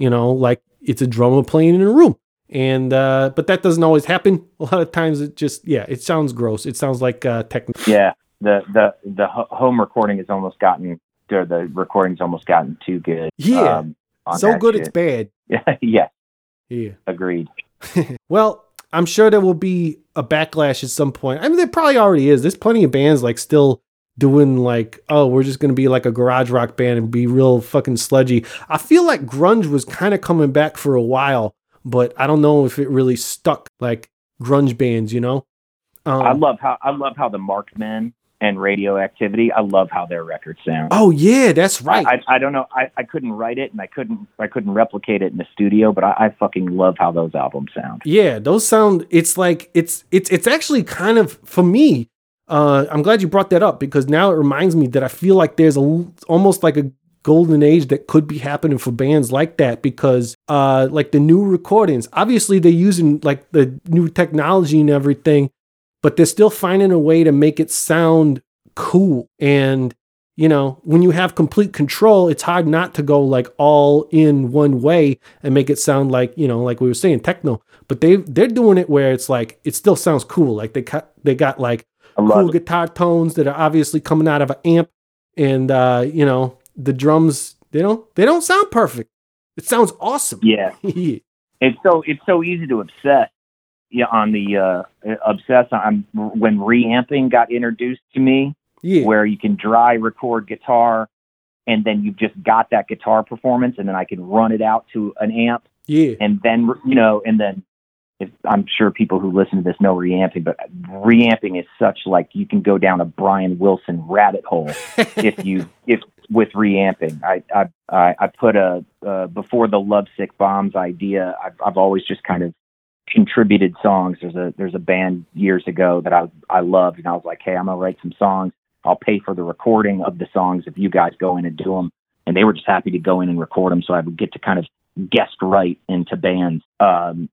you know, like it's a drummer playing in a room. And uh, but that doesn't always happen. A lot of times it just yeah, it sounds gross. It sounds like uh, techno. Yeah, the the the home recording has almost gotten or the recording's almost gotten too good. Yeah, um, so good it's shit. bad. yeah, Yeah. agreed. Well, I'm sure there will be a backlash at some point. I mean, there probably already is. There's plenty of bands like still doing like, oh, we're just gonna be like a garage rock band and be real fucking sludgy. I feel like grunge was kind of coming back for a while, but I don't know if it really stuck like grunge bands, you know. Um, I love how I love how the Marked Men and Radioactivity. I love how their records sound. oh yeah, that's right. I, I don't know. I, I couldn't write it and I couldn't I couldn't replicate it in the studio, but I, I fucking love how those albums sound. Yeah, those sound. It's like it's it's it's actually kind of for me. Uh, I'm glad you brought that up because now it reminds me that I feel like there's a almost like a golden age that could be happening for bands like that because uh like the new recordings obviously they're using like the new technology and everything but they're still finding a way to make it sound cool. And you know when you have complete control it's hard not to go like all in one way and make it sound like you know like we were saying techno. But they they're doing it where it's like it still sounds cool. Like they cut they got like cool it. guitar tones that are obviously coming out of an amp. And uh you know the drums they don't they don't sound perfect. It sounds awesome. Yeah, it's so it's so easy to obsess. Yeah, on the uh, obsess on when reamping got introduced to me, yeah. where you can dry record guitar, and then you've just got that guitar performance, and then I can run it out to an amp, yeah. And then you know, and then if, I'm sure people who listen to this know reamping, but reamping is such like you can go down a Brian Wilson rabbit hole if you if with reamping. I I I, put a uh, before the lovesick bombs idea. I've I've always just kind of contributed songs. There's a there's a band years ago that I I loved, and I was like, hey, I'm gonna write some songs. I'll pay for the recording of the songs if you guys go in and do them. And they were just happy to go in and record them, so I would get to kind of guest write into bands. Um,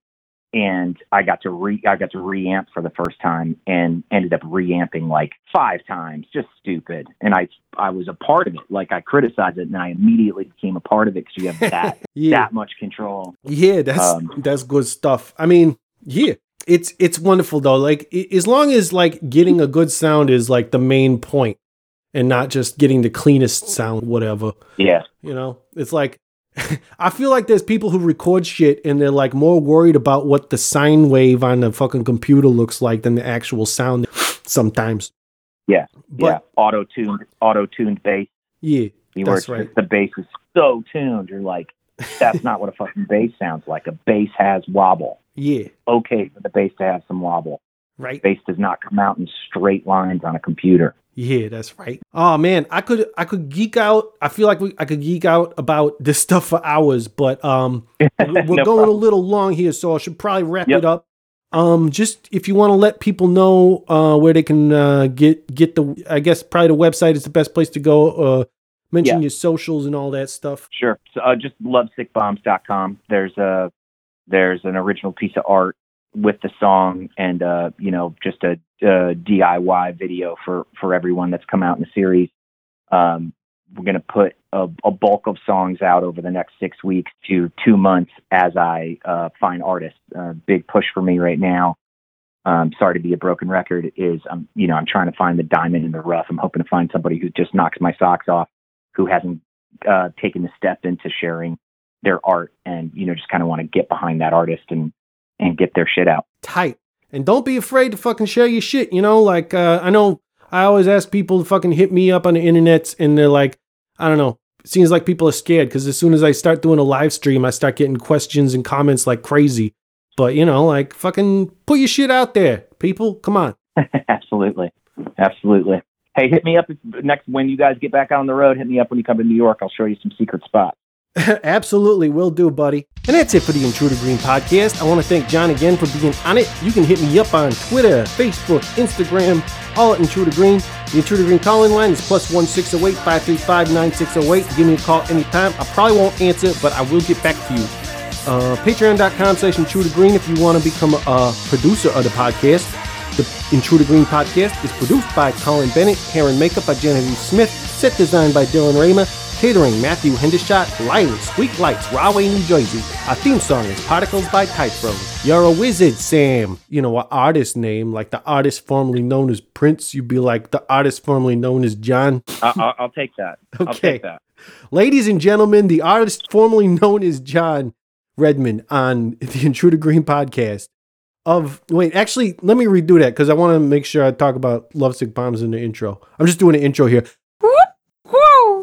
and I got to re I got to reamp for the first time and ended up reamping like five times, just stupid. And I I was a part of it. Like I criticized it, and I immediately became a part of it because you have that Yeah. that much control. Yeah, that's Um, that's good stuff. I mean, yeah, it's it's wonderful though. Like as long as like getting a good sound is like the main point, and not just getting the cleanest sound, whatever. Yeah, You know, it's like I feel like there's people who record shit and they're like more worried about what the sine wave on the fucking computer looks like than the actual sound. Sometimes, yeah, but yeah. Auto tuned, auto tuned bass. yeah, That's right. the bass is so tuned. You're like, that's not what a fucking bass sounds like. A bass has wobble. yeah, Okay for the bass to have some wobble. right. Bass does not come out in straight lines on a computer. Yeah, that's right. Oh man, I could I could geek out. I feel like we, I could geek out about this stuff for hours, but um, we're No going a little long here, so I should probably wrap Yep. it up. Um, just if you want to let people know uh where they can uh get get the I guess probably the website is the best place to go. Uh, mention Yeah. your socials and all that stuff. Sure. So uh, just lovesickbombs.com. There's a there's an original piece of art with the song and uh, you know just a, uh DIY video for for everyone that's come out in the series. Um, we're gonna put a, a bulk of songs out over the next six weeks to two months as I uh, find artists. Uh, big push for me right now. Um, sorry to be a broken record. Is um, you know I'm trying to find the diamond in the rough. I'm hoping to find somebody who just knocks my socks off, who hasn't uh, taken the step into sharing their art and you know just kind of want to get behind that artist and and get their shit out. tight. And don't be afraid to fucking share your shit, you know? Like, uh, I know I always ask people to fucking hit me up on the internet and they're like, I don't know. It seems like people are scared because as soon as I start doing a live stream, I start getting questions and comments like crazy. But, you know, like, fucking put your shit out there, people. Come on. absolutely, absolutely. Hey, hit me up if, next when you guys get back on the road. Hit me up when you come to New York. I'll show you some secret spots. Absolutely, will do, buddy. And that's it for the Intruder Green podcast. I want to thank John again for being on it. You can hit me up on Twitter, Facebook, Instagram, all at Intruder Green. The Intruder Green calling line is plus 1608 535 9608. Give me a call anytime. I probably won't answer, but I will get back to you. Uh, Patreon.com slash Intruder Green if you want to become a, producer of the podcast. The Intruder Green podcast is produced by Colin Bennett, hair and makeup by Genevieve Smith, set design by Dylan Raymer, catering Matthew Hendershot, lighting Squeak Lights, Rahway, New Jersey. Our theme song is Particles by Typro. You're a wizard, Sam. You know, an artist name, like the artist formerly known as Prince, you'd be like the artist formerly known as John. I, I'll, I'll take that. I'll Okay. take that. Ladies and gentlemen, the artist formerly known as John Redmond on the Intruder Green podcast. Of wait, actually, let me redo that because I want to make sure I talk about Lovesick Bombs in the intro. I'm just doing an intro here.